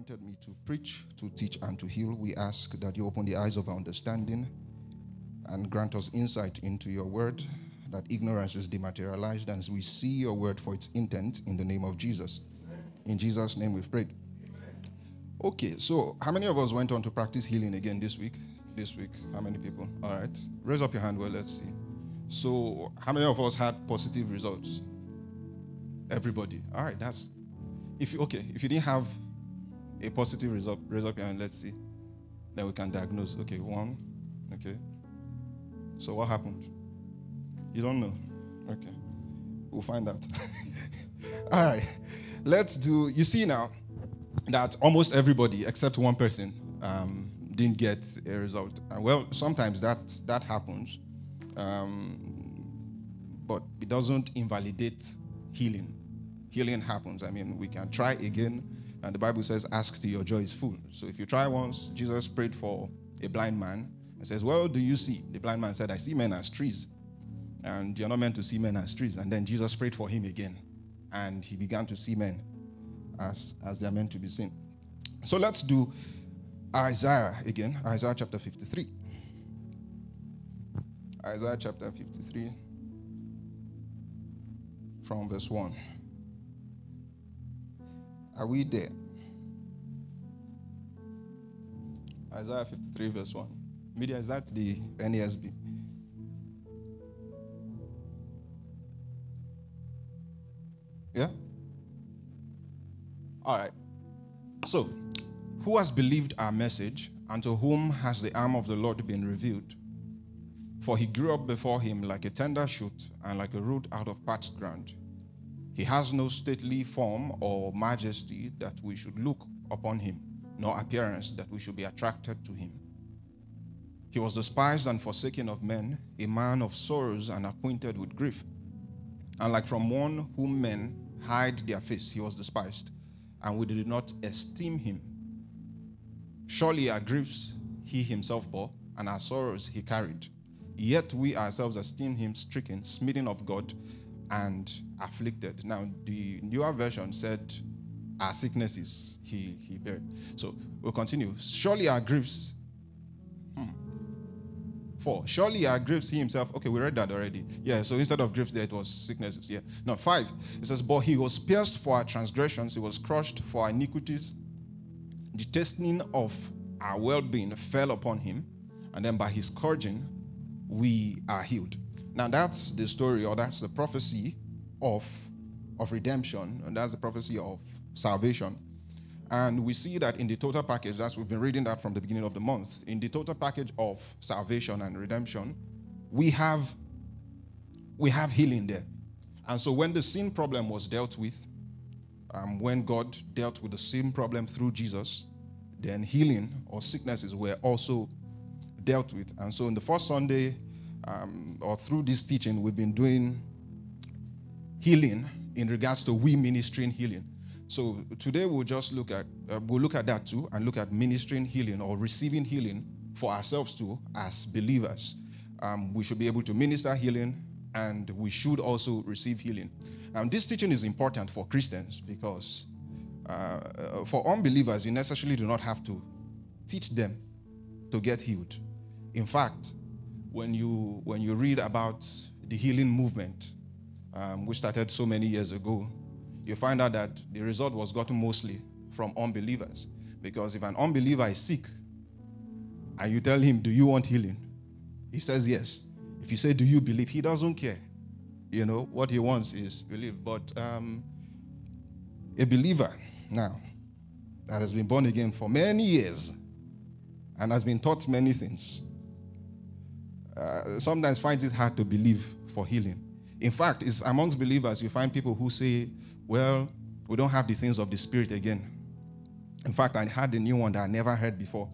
anointed me to preach, to teach, and to heal. We ask that you open the eyes of our understanding and grant us insight into your word, that ignorance is dematerialized and we see your word for its intent in the name of Jesus. In Jesus' name we've prayed. Okay, so how many of us went on to practice healing again this week? This week, how many people? All right, raise up your hand. Well, let's see. So, how many of us had positive results? Everybody. All right, that's if you, okay. If you didn't have a positive result, raise up your hand. Let's see. Then we can diagnose. Okay, one. Okay. So what happened? You don't know. Okay. We'll find out. All right. Let's do. You see now that almost everybody except one person um, didn't get a result. And well, sometimes that that happens, um, but it doesn't invalidate healing. Healing happens. I mean, we can try again, and the Bible says, "Ask till your joy is full." So if you try once, Jesus prayed for a blind man and says, "Well, do you see?" The blind man said, "I see men as trees." And you're not meant to see men as trees. And then Jesus prayed for him again. And he began to see men as, as they're meant to be seen. So let's do Isaiah again, Isaiah chapter 53. Isaiah chapter 53 from verse 1. Are we there? Isaiah 53, verse 1. Media, is that the NASB? Yeah? All right. So, who has believed our message, and to whom has the arm of the Lord been revealed? For he grew up before him like a tender shoot and like a root out of parched ground. He has no stately form or majesty that we should look upon him, nor appearance that we should be attracted to him. He was despised and forsaken of men, a man of sorrows and acquainted with grief. And like from one whom men hide their face, he was despised, and we did not esteem him. Surely our griefs he himself bore, and our sorrows he carried. Yet we ourselves esteem him stricken, smitten of God, and afflicted. Now, the newer version said, Our sicknesses he, he bared. So we'll continue. Surely our griefs hmm. Four, surely our griefs he himself. Okay, we read that already. Yeah, so instead of griefs, there it was sicknesses. Yeah. No, five, it says, But he was pierced for our transgressions, he was crushed for our iniquities. The chastening of our well being fell upon him, and then by his scourging, we are healed. Now, that's the story, or that's the prophecy of, of redemption, and that's the prophecy of salvation. And we see that in the total package, as we've been reading that from the beginning of the month, in the total package of salvation and redemption, we have we have healing there. And so when the sin problem was dealt with, um, when God dealt with the sin problem through Jesus, then healing or sicknesses were also dealt with. And so in the first Sunday, um, or through this teaching, we've been doing healing in regards to we ministering healing. So today we'll just look at uh, we'll look at that too and look at ministering healing or receiving healing for ourselves too as believers. Um, we should be able to minister healing and we should also receive healing. And this teaching is important for Christians because uh, uh, for unbelievers, you necessarily do not have to teach them to get healed. In fact, when you when you read about the healing movement, um, which started so many years ago, you find out that the result was gotten mostly from unbelievers. Because if an unbeliever is sick and you tell him, Do you want healing? He says yes. If you say, Do you believe? He doesn't care. You know, what he wants is believe. But um, a believer now that has been born again for many years and has been taught many things uh, sometimes finds it hard to believe for healing. In fact, it's amongst believers you find people who say, well, we don't have the things of the Spirit again. In fact, I had a new one that I never heard before.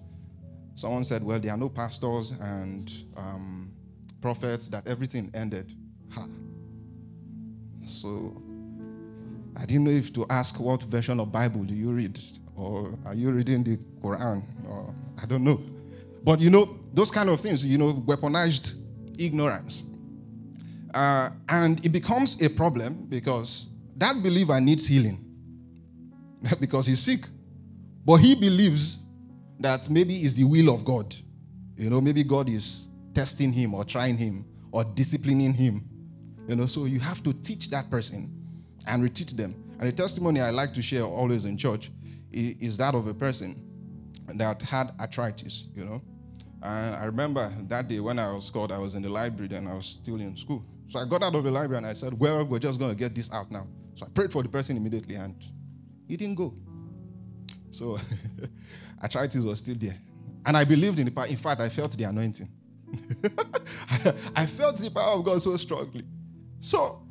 Someone said, Well, there are no pastors and um, prophets, that everything ended. Ha. So I didn't know if to ask what version of Bible do you read, or are you reading the Quran, or I don't know. But you know, those kind of things, you know, weaponized ignorance. Uh, and it becomes a problem because that believer needs healing because he's sick. But he believes that maybe it's the will of God. You know, maybe God is testing him or trying him or disciplining him. You know, so you have to teach that person and reteach them. And the testimony I like to share always in church is that of a person that had arthritis, you know. And I remember that day when I was called, I was in the library and I was still in school. So I got out of the library and I said, Well, we're just going to get this out now. So I prayed for the person immediately and he didn't go. So arthritis was still there. And I believed in the power. In fact, I felt the anointing. I felt the power of God so strongly. So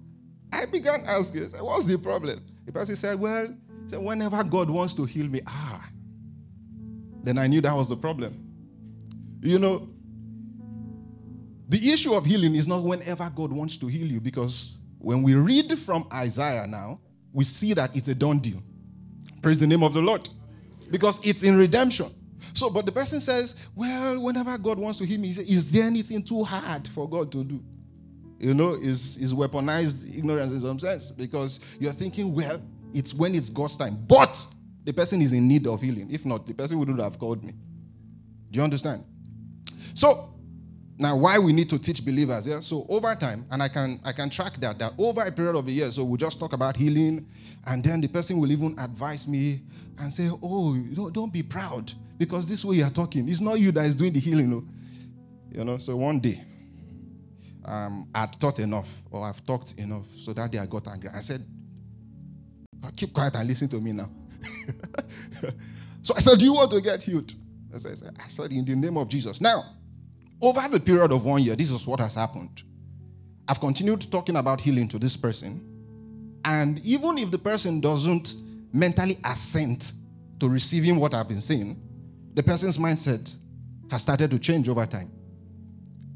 I began asking, What's the problem? The person said, Well, said, whenever God wants to heal me, ah, then I knew that was the problem. You know, the issue of healing is not whenever God wants to heal you, because when we read from Isaiah now, we see that it's a done deal. Praise the name of the Lord. Because it's in redemption. So, but the person says, Well, whenever God wants to heal me, is there anything too hard for God to do? You know, is is weaponized ignorance in some sense because you're thinking, well, it's when it's God's time. But the person is in need of healing. If not, the person wouldn't have called me. Do you understand? So now why we need to teach believers, yeah? So over time, and I can I can track that that over a period of a year, so we'll just talk about healing, and then the person will even advise me and say, Oh, don't, don't be proud, because this way you are talking. It's not you that is doing the healing, no. You know, so one day um, I'd taught enough, or I've talked enough. So that day I got angry. I said, oh, Keep quiet and listen to me now. so I said, Do you want to get healed? I said, I said, In the name of Jesus. Now, over the period of one year, this is what has happened. I've continued talking about healing to this person. And even if the person doesn't mentally assent to receiving what I've been saying, the person's mindset has started to change over time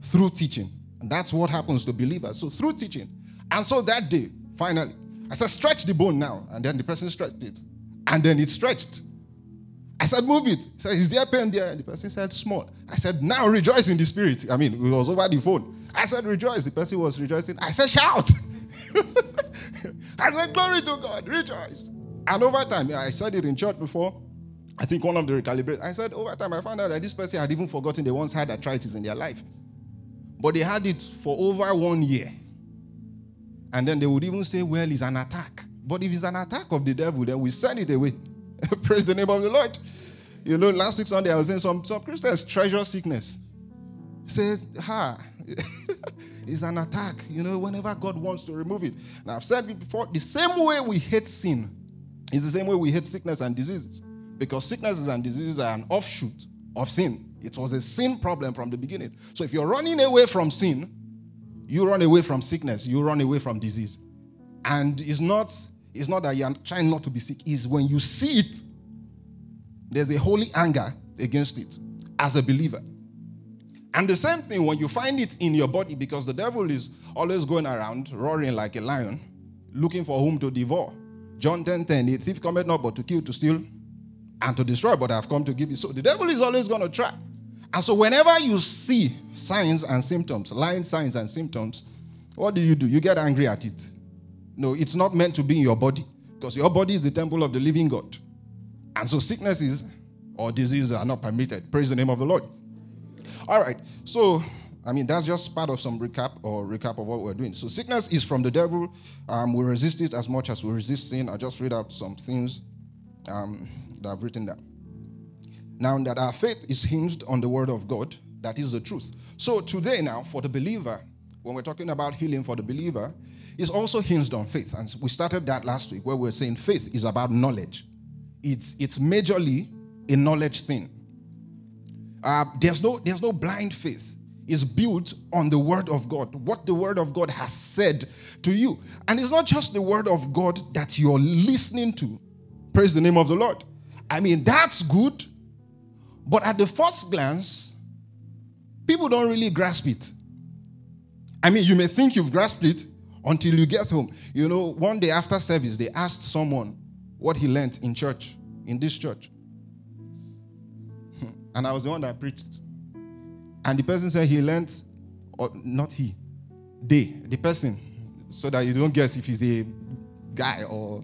through teaching. And that's what happens to believers. So through teaching. And so that day, finally, I said, stretch the bone now. And then the person stretched it. And then it stretched. I said, move it. He said, is there pain there? And the person said, small. I said, now rejoice in the spirit. I mean, it was over the phone. I said, rejoice. The person was rejoicing. I said, shout. I said, glory to God, rejoice. And over time, I said it in church before. I think one of the recalibrate. I said, over time, I found out that this person had even forgotten they once had arthritis in their life. But they had it for over one year. And then they would even say, well, it's an attack. But if it's an attack of the devil, then we send it away. Praise the name of the Lord. You know, last week Sunday I was saying some, some Christians treasure sickness. Said, ha, it's an attack. You know, whenever God wants to remove it. Now I've said it before, the same way we hate sin is the same way we hate sickness and diseases. Because sicknesses and diseases are an offshoot of sin. It was a sin problem from the beginning. So if you're running away from sin, you run away from sickness, you run away from disease. And it's not, it's not that you're trying not to be sick, is when you see it, there's a holy anger against it as a believer. And the same thing when you find it in your body, because the devil is always going around roaring like a lion, looking for whom to devour. John 10 10, the thief cometh not but to kill, to steal, and to destroy, but I've come to give you. So the devil is always going to try. And so whenever you see signs and symptoms, lying signs and symptoms, what do you do? You get angry at it. No, it's not meant to be in your body because your body is the temple of the living God. And so sicknesses or diseases are not permitted. Praise the name of the Lord. All right. So, I mean, that's just part of some recap or recap of what we're doing. So, sickness is from the devil. Um, we resist it as much as we resist sin. I'll just read out some things um, that I've written down. Now that our faith is hinged on the word of God, that is the truth. So today now, for the believer, when we're talking about healing for the believer, is also hinged on faith. And we started that last week where we are saying faith is about knowledge. It's it's majorly a knowledge thing. Uh, there's no there's no blind faith. It's built on the word of God, what the word of God has said to you. And it's not just the word of God that you're listening to. Praise the name of the Lord. I mean, that's good. But at the first glance, people don't really grasp it. I mean, you may think you've grasped it until you get home. You know, one day after service, they asked someone what he learned in church, in this church. And I was the one that preached. And the person said he learned, or not he, they, the person, so that you don't guess if he's a guy or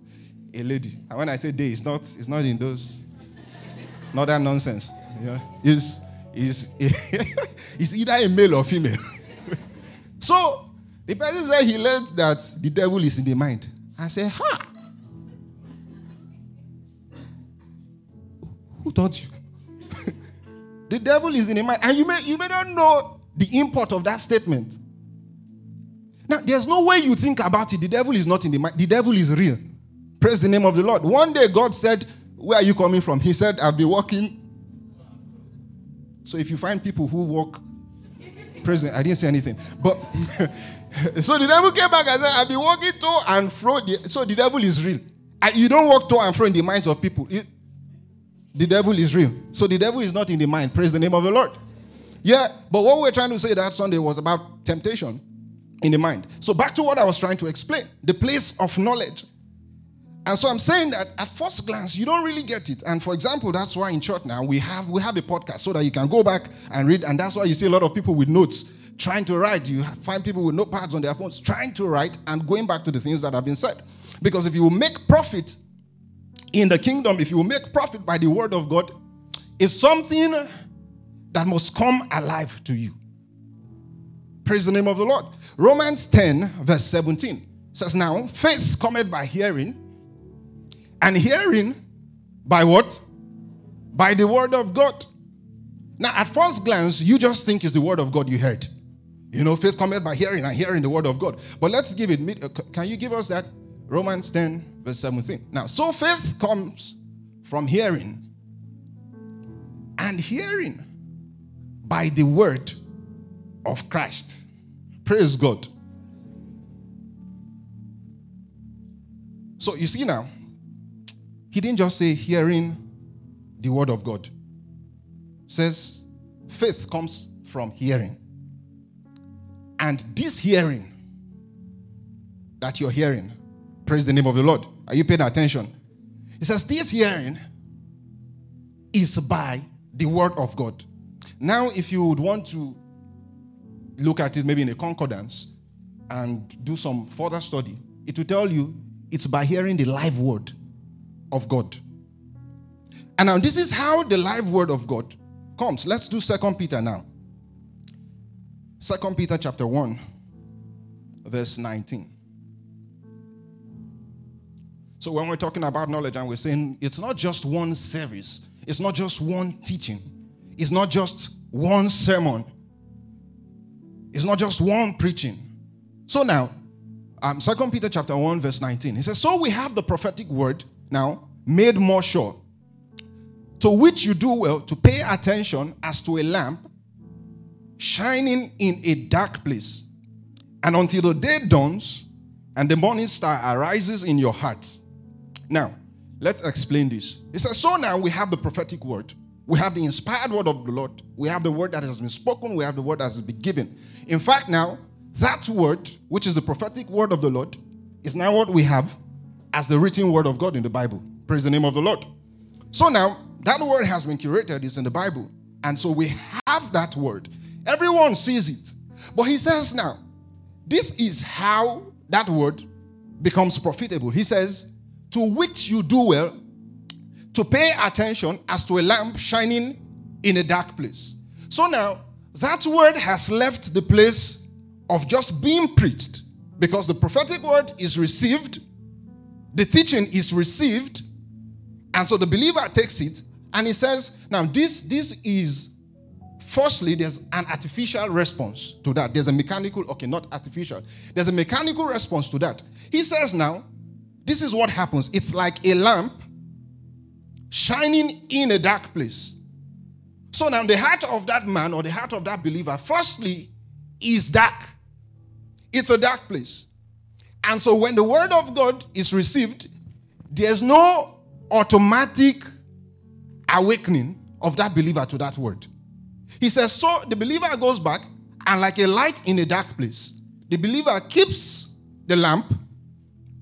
a lady. And when I say they, it's not, it's not in those Not that nonsense. Yeah. Is is is either a male or female. so the person said he learned that the devil is in the mind. I said, Ha! Who taught you? the devil is in the mind. And you may you may not know the import of that statement. Now, there's no way you think about it. The devil is not in the mind. The devil is real. Praise the name of the Lord. One day God said, Where are you coming from? He said, I've been walking. So if you find people who walk, praise I didn't say anything. But so the devil came back and said, I've been walking to and fro. So the devil is real. You don't walk to and fro in the minds of people. It, the devil is real. So the devil is not in the mind. Praise the name of the Lord. Yeah, but what we're trying to say that Sunday was about temptation in the mind. So back to what I was trying to explain the place of knowledge. And so I'm saying that at first glance, you don't really get it. And for example, that's why in church now we have we have a podcast so that you can go back and read. And that's why you see a lot of people with notes trying to write. You find people with notepads on their phones trying to write and going back to the things that have been said. Because if you make profit in the kingdom, if you make profit by the word of God, it's something that must come alive to you. Praise the name of the Lord. Romans 10, verse 17 says, Now faith cometh by hearing and hearing by what? By the word of God. Now, at first glance, you just think it's the word of God you heard. You know, faith cometh by hearing and hearing the word of God. But let's give it, uh, can you give us that? Romans 10, verse 17. Now, so faith comes from hearing, and hearing by the word of Christ. Praise God. So you see now, he didn't just say hearing the word of God. says faith comes from hearing. And this hearing that you're hearing, praise the name of the Lord. Are you paying attention? He says this hearing is by the word of God. Now, if you would want to look at it maybe in a concordance and do some further study, it will tell you it's by hearing the live word of God. And now this is how the live word of God comes. Let's do Second Peter now. Second Peter chapter 1, verse 19. So when we're talking about knowledge and we're saying it's not just one service, it's not just one teaching, it's not just one sermon, it's not just one preaching. So now, um, 2 Peter chapter 1, verse 19. He says, So we have the prophetic word now made more sure, to which you do well to pay attention as to a lamp shining in a dark place, and until the day dawns and the morning star arises in your hearts. Now, let's explain this. It says, So now we have the prophetic word. We have the inspired word of the Lord. We have the word that has been spoken. We have the word that has been given. In fact, now, that word, which is the prophetic word of the Lord, is now what we have as the written word of God in the Bible. Praise the name of the Lord. So now, that word has been curated, it's in the Bible. And so we have that word. Everyone sees it. But he says now, this is how that word becomes profitable. He says, to which you do well to pay attention as to a lamp shining in a dark place. So now, that word has left the place of just being preached because the prophetic word is received, the teaching is received, and so the believer takes it and he says, now this, this is firstly, there's an artificial response to that. There's a mechanical, okay, not artificial. There's a mechanical response to that. He says now, this is what happens. It's like a lamp shining in a dark place. So now the heart of that man or the heart of that believer, firstly, is dark. It's a dark place. And so when the word of God is received, there's no automatic awakening of that believer to that word. He says, So the believer goes back, and like a light in a dark place, the believer keeps the lamp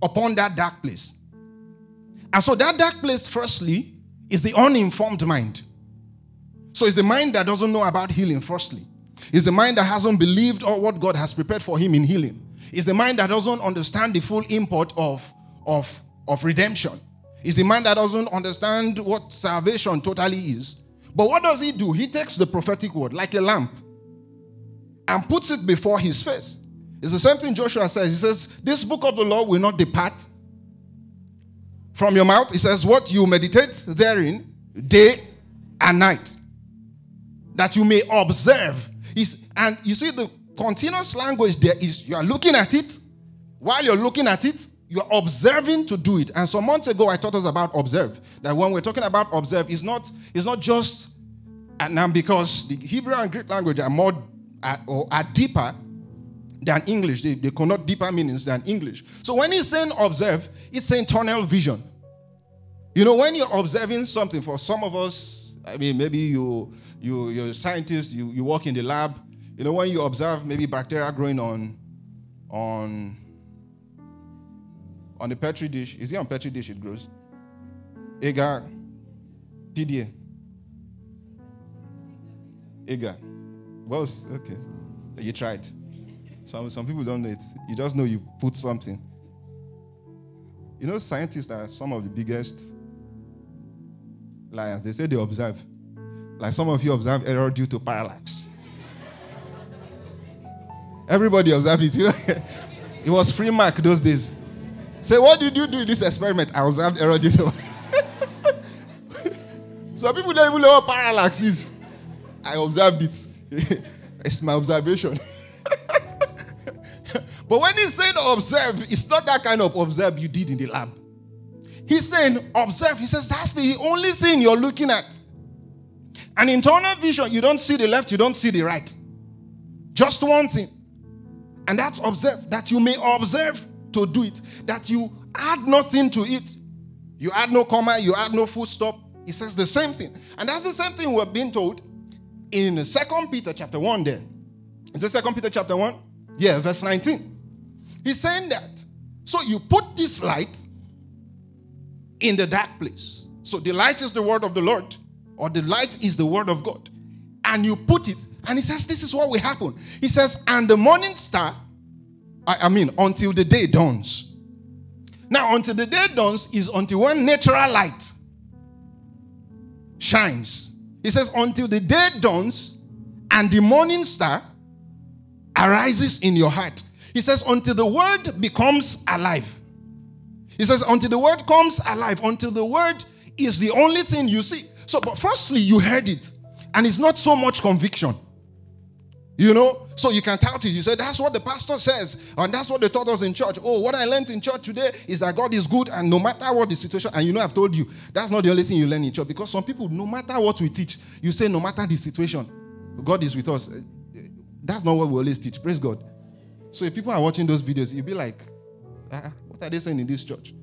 upon that dark place. And so that dark place, firstly, is the uninformed mind. So it's the mind that doesn't know about healing, firstly. It's the mind that hasn't believed or what God has prepared for him in healing. It's the mind that doesn't understand the full import of, of, of redemption. It's a mind that doesn't understand what salvation totally is. But what does he do? He takes the prophetic word like a lamp and puts it before his face. It's the same thing Joshua says. He says, This book of the law will not depart from your mouth. He says, What you meditate therein day and night, that you may observe. Is and you see the continuous language there is you are looking at it. While you're looking at it, you're observing to do it. And some months ago, I taught us about observe. That when we're talking about observe, it's not, it's not just and now because the Hebrew and Greek language are more or are deeper than English. They, they connote deeper meanings than English. So when he's saying observe, it's saying tunnel vision. You know, when you're observing something, for some of us, I mean, maybe you, you, you're a scientist, you, you work in the lab. You know, when you observe maybe bacteria growing on, on, on the petri dish, is it on petri dish it grows? Agar, PDA. Agar. Well, okay. You tried. Some, some people don't know it. You just know you put something. You know, scientists are some of the biggest liars. They say they observe. Like some of you observe error due to parallax. Everybody observed it. You know, it was free mark those days. Say, what did you do in this experiment? I observed error to. Some people don't even know what parallax is. I observed it. it's my observation. but when he's saying observe, it's not that kind of observe you did in the lab. He's saying observe. He says that's the only thing you're looking at. An internal vision, you don't see the left, you don't see the right. Just one thing. And that's observe, that you may observe to do it, that you add nothing to it. You add no comma, you add no full stop. He says the same thing. And that's the same thing we're being told in Second Peter chapter 1 there. Is it Second Peter chapter 1? Yeah, verse 19. He's saying that. So you put this light in the dark place. So the light is the word of the Lord, or the light is the word of God. And you put it, and he says, This is what will happen. He says, And the morning star, I, I mean, until the day dawns. Now, until the day dawns is until when natural light shines. He says, Until the day dawns and the morning star arises in your heart. He says, Until the word becomes alive. He says, Until the word comes alive, until the word is the only thing you see. So, but firstly, you heard it, and it's not so much conviction. You know, so you can tout it. You say, That's what the pastor says, and that's what they taught us in church. Oh, what I learned in church today is that God is good, and no matter what the situation, and you know, I've told you, that's not the only thing you learn in church because some people, no matter what we teach, you say, No matter the situation, God is with us. That's not what we always teach. Praise God. So if people are watching those videos, you'll be like, ah, What are they saying in this church?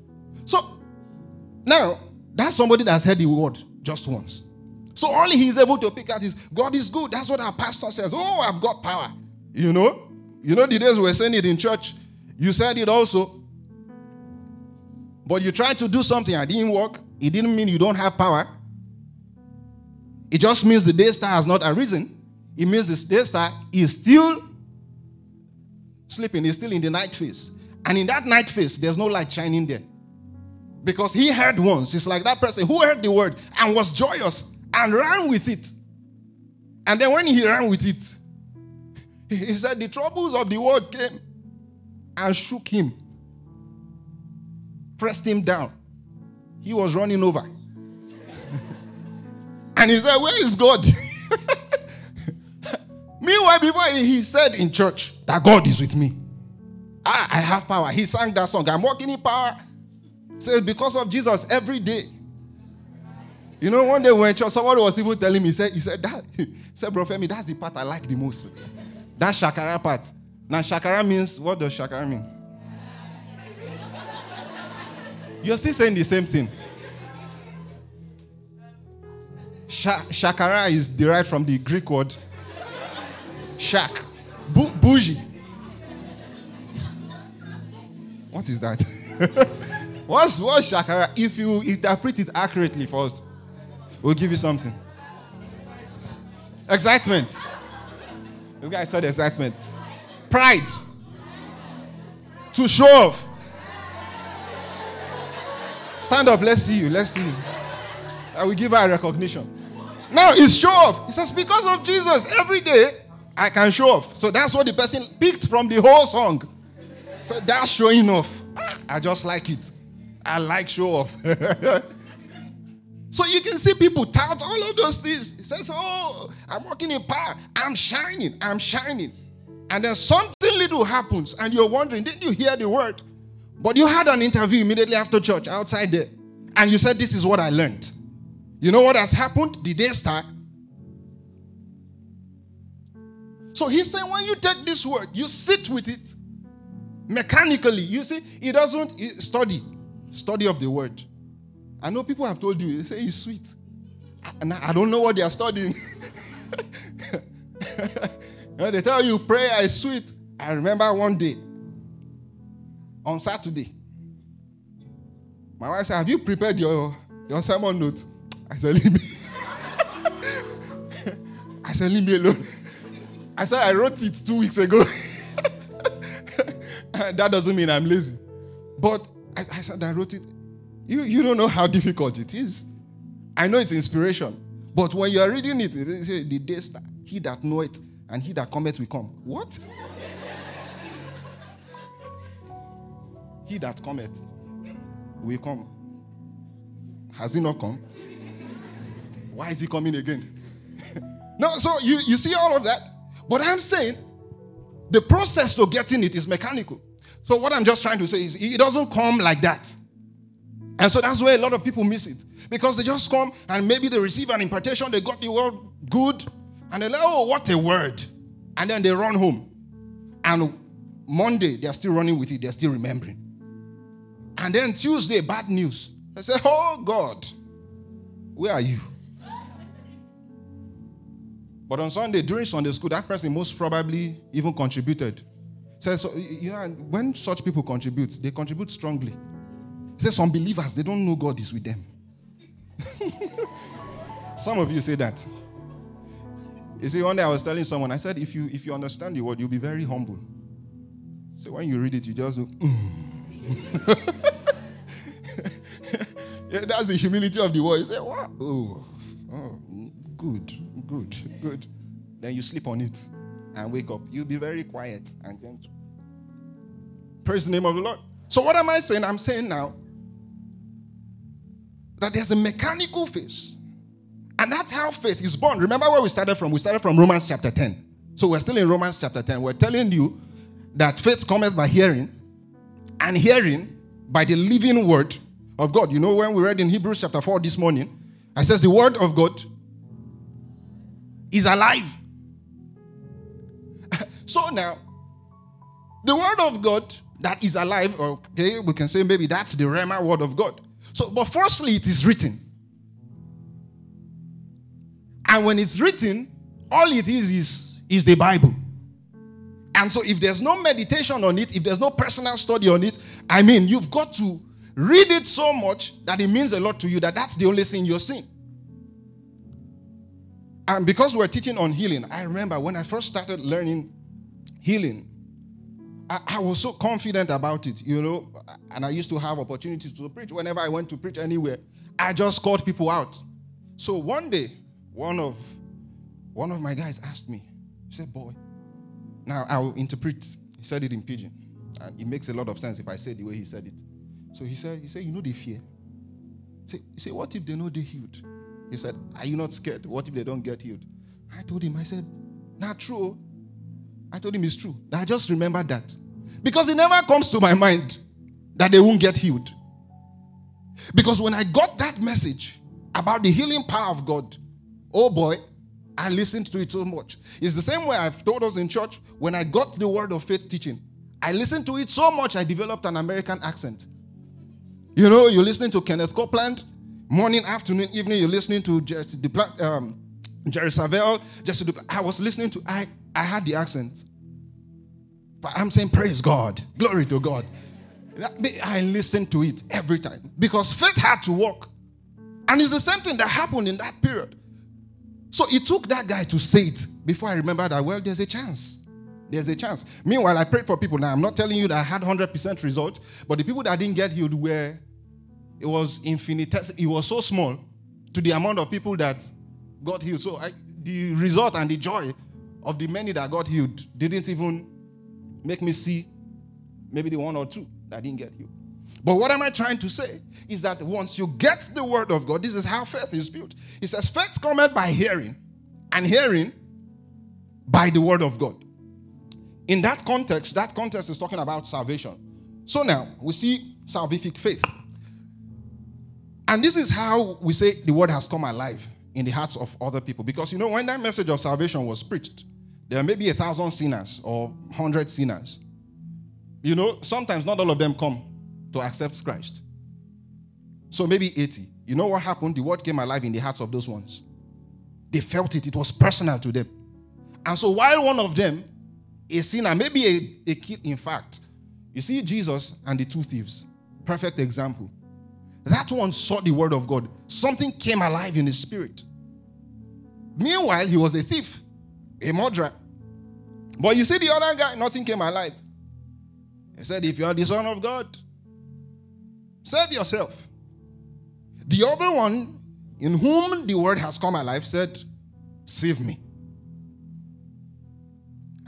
So now, that's somebody that's heard the word just once. So all he's able to pick out is God is good. That's what our pastor says. Oh, I've got power. You know? You know the days we were saying it in church. You said it also. But you tried to do something and it didn't work. It didn't mean you don't have power. It just means the day star has not arisen. It means the day star is still sleeping, is still in the night phase. And in that night phase, there's no light shining there. Because he heard once. It's like that person who heard the word and was joyous and ran with it. And then when he ran with it, he said the troubles of the world came and shook him, pressed him down. He was running over. and he said, Where is God? Meanwhile, before he said in church that God is with me, I, I have power. He sang that song. I'm walking in power. Says, Because of Jesus, every day you know, one day when church, somebody was even telling me, he said, he said, that, he said, Bro Femi, that's the part I like the most. That shakara part. Now, shakara means, what does shakara mean? You're still saying the same thing. shakara is derived from the Greek word shak, Bu- bougie. What is that? what's, what's shakara? If you interpret it accurately for us, We'll give you something. Excitement. This guy said excitement. Pride. To show off. Stand up. Let's see you. Let's see you. I will give her recognition. Now it's show off. He says, because of Jesus, every day I can show off. So that's what the person picked from the whole song. So that's showing off. Ah, I just like it. I like show off. so you can see people tout all of those things. He says, Oh, I'm walking in power. I'm shining. I'm shining. And then something little happens, and you're wondering, didn't you hear the word? But you had an interview immediately after church outside there, and you said, This is what I learned. You know what has happened? The day start. So he's saying, when you take this word, you sit with it mechanically. You see, he doesn't study, study of the word. I know people have told you, they say it's sweet. And I don't know what they are studying. they tell you prayer is sweet. I remember one day on Saturday, my wife said, Have you prepared your, your sermon note? I said, Leave me. I said, Leave me alone. I said, I wrote it two weeks ago. that doesn't mean I'm lazy. But I, I said, I wrote it. You, you don't know how difficult it is. I know it's inspiration. But when you are reading it, it say, the day start, he that know it and he that cometh will come. What? he that cometh will come. Has he not come? Why is he coming again? no, so you, you see all of that. But I'm saying the process to getting it is mechanical. So what I'm just trying to say is it doesn't come like that. And so that's where a lot of people miss it. Because they just come and maybe they receive an impartation, they got the word good, and they're like, oh, what a word. And then they run home. And Monday, they're still running with it, they're still remembering. And then Tuesday, bad news. They say, oh God, where are you? But on Sunday, during Sunday school, that person most probably even contributed. Says, so, you know, when such people contribute, they contribute strongly. He says, some believers, they don't know God is with them. some of you say that. You see, one day I was telling someone, I said, if you if you understand the word, you'll be very humble. So when you read it, you just go, mm. yeah, that's the humility of the word. You say, what? Oh, oh, good, good, good. Then you sleep on it and wake up. You'll be very quiet and gentle. Praise the name of the Lord. So, what am I saying? I'm saying now that there's a mechanical faith. And that's how faith is born. Remember where we started from? We started from Romans chapter 10. So we're still in Romans chapter 10. We're telling you that faith comes by hearing, and hearing by the living word of God. You know, when we read in Hebrews chapter 4 this morning, it says the word of God is alive. so now, the word of God that is alive, okay, we can say maybe that's the Rhema word of God. So, but firstly, it is written. And when it's written, all it is is, is the Bible. And so, if there's no meditation on it, if there's no personal study on it, I mean, you've got to read it so much that it means a lot to you that that's the only thing you're seeing. And because we're teaching on healing, I remember when I first started learning healing, I, I, was so confident about it, you know, and I used to have opportunities to preach. Whenever I went to preach anywhere, I just called people out. So one day, one of one of my guys asked me, he said, Boy, now I'll interpret. He said it in pidgin. And it makes a lot of sense if I say the way he said it. So he said, he said, you know they fear. He said, what if they know they healed? He said, Are you not scared? What if they don't get healed? I told him, I said, Not true. I told him it's true. I just remembered that. Because it never comes to my mind that they won't get healed. Because when I got that message about the healing power of God, oh boy, I listened to it so much. It's the same way I've told us in church when I got the word of faith teaching. I listened to it so much I developed an American accent. You know, you're listening to Kenneth Copeland, morning, afternoon, evening, you're listening to just the um, Jerry Savelle, Jesse Dupla- I was listening to, I, I had the accent. But I'm saying, praise God. Glory to God. I listened to it every time because faith had to work. And it's the same thing that happened in that period. So it took that guy to say it before I remember that, well, there's a chance. There's a chance. Meanwhile, I prayed for people. Now, I'm not telling you that I had 100% result, but the people that didn't get healed were it was infinitesimal. It was so small to the amount of people that got healed. So I, the result and the joy of the many that got healed didn't even make me see maybe the one or two that didn't get healed. But what am I trying to say is that once you get the word of God, this is how faith is built. It says, faith cometh by hearing, and hearing by the word of God. In that context, that context is talking about salvation. So now we see salvific faith. And this is how we say the word has come alive in the hearts of other people. Because you know, when that message of salvation was preached, there may be a thousand sinners or hundred sinners. You know, sometimes not all of them come to accept Christ. So maybe 80. You know what happened? The word came alive in the hearts of those ones. They felt it, it was personal to them. And so while one of them, a sinner, maybe a, a kid, in fact, you see Jesus and the two thieves, perfect example. That one saw the word of God. Something came alive in his spirit. Meanwhile, he was a thief, a murderer. But you see the other guy, nothing came alive. He said, If you are the Son of God, save yourself. The other one, in whom the word has come alive, said, Save me.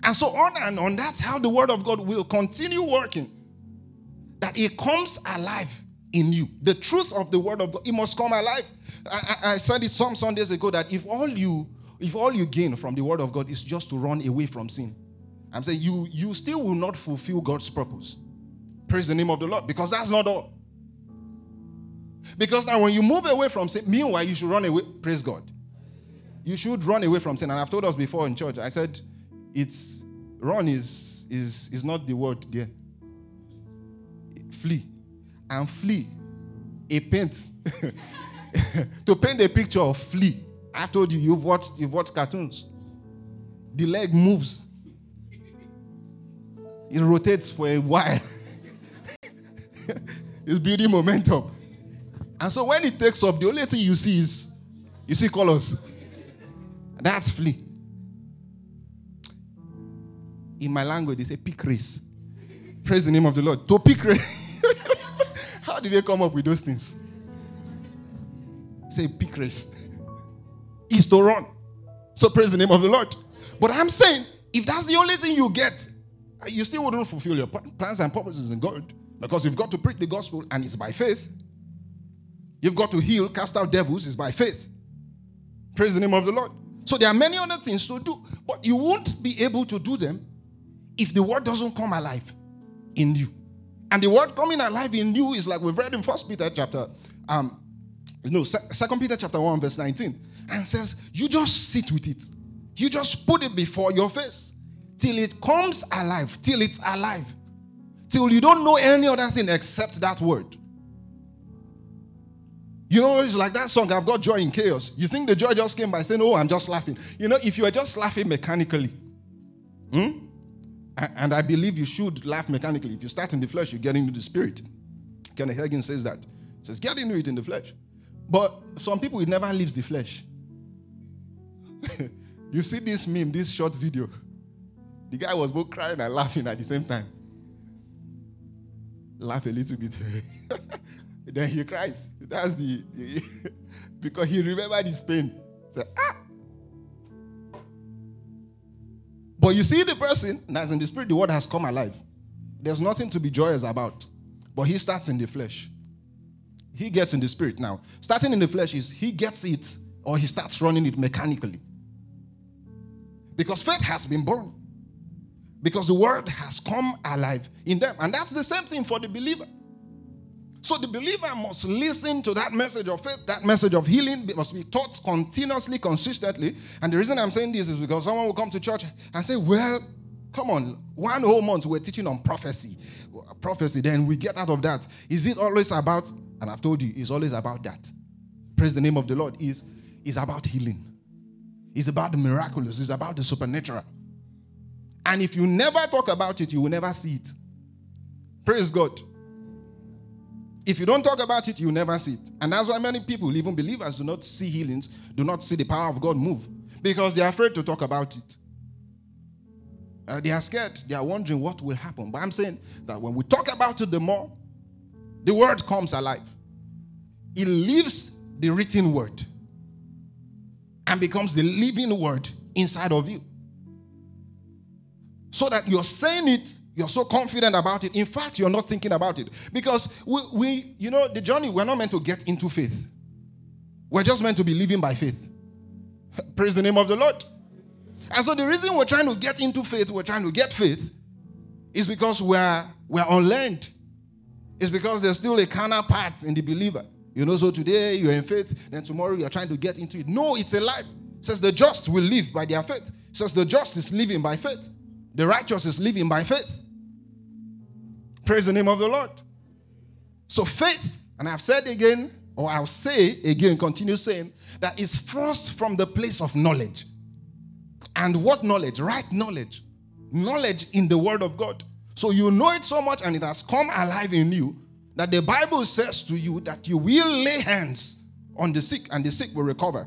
And so on and on. That's how the word of God will continue working. That it comes alive in you. The truth of the word of God, it must come alive. I, I, I said it some Sundays ago that if all you if all you gain from the word of God is just to run away from sin, I'm saying you you still will not fulfill God's purpose. Praise the name of the Lord, because that's not all. Because now when you move away from sin, meanwhile you should run away. Praise God. You should run away from sin. And I've told us before in church, I said it's run is is is not the word there. Flee and flee. A paint. to paint a picture of flee. I told you, you've watched, you've watched cartoons. The leg moves. It rotates for a while. it's building momentum. And so when it takes off, the only thing you see is you see colors. That's flee. In my language, they say pick race. Praise the name of the Lord. To pick race. Did they come up with those things? Say pick race. Is to run. So praise the name of the Lord. But I'm saying, if that's the only thing you get, you still wouldn't fulfill your plans and purposes in God. Because you've got to preach the gospel and it's by faith. You've got to heal, cast out devils, it's by faith. Praise the name of the Lord. So there are many other things to do, but you won't be able to do them if the word doesn't come alive in you. And the word coming alive in you is like we've read in First Peter chapter, um, no, Second Peter chapter 1, verse 19, and says, You just sit with it. You just put it before your face till it comes alive, till it's alive, till you don't know any other thing except that word. You know, it's like that song, I've got joy in chaos. You think the joy just came by saying, Oh, I'm just laughing. You know, if you are just laughing mechanically, hmm? And I believe you should laugh mechanically. If you start in the flesh, you get into the spirit. Kenneth Hagin says that. He says, get into it in the flesh. But some people, it never leaves the flesh. you see this meme, this short video. The guy was both crying and laughing at the same time. Laugh a little bit. then he cries. That's the, because he remembered his pain. Say, ah, But you see the person that's in the spirit, the word has come alive. There's nothing to be joyous about. But he starts in the flesh. He gets in the spirit now. Starting in the flesh is he gets it or he starts running it mechanically. Because faith has been born. Because the word has come alive in them. And that's the same thing for the believer. So the believer must listen to that message of faith, that message of healing must be taught continuously, consistently. And the reason I'm saying this is because someone will come to church and say, Well, come on, one whole month we're teaching on prophecy. Prophecy, then we get out of that. Is it always about, and I've told you, it's always about that. Praise the name of the Lord, is is about healing. It's about the miraculous, it's about the supernatural. And if you never talk about it, you will never see it. Praise God. If you don't talk about it, you never see it. And that's why many people, even believers, do not see healings, do not see the power of God move because they are afraid to talk about it. Uh, they are scared. They are wondering what will happen. But I'm saying that when we talk about it, the more the word comes alive. it leaves the written word and becomes the living word inside of you. So that you're saying it, you're so confident about it. In fact, you're not thinking about it. Because we, we you know, the journey, we're not meant to get into faith. We're just meant to be living by faith. Praise the name of the Lord. And so the reason we're trying to get into faith, we're trying to get faith, is because we're we're unlearned. It's because there's still a carnal part in the believer. You know, so today you're in faith, then tomorrow you're trying to get into it. No, it's a life. It says the just will live by their faith. Says the just is living by faith. The righteous is living by faith. Praise the name of the Lord. So faith, and I've said again, or I'll say again, continue saying, that is first from the place of knowledge. And what knowledge? Right knowledge. Knowledge in the Word of God. So you know it so much and it has come alive in you that the Bible says to you that you will lay hands on the sick and the sick will recover.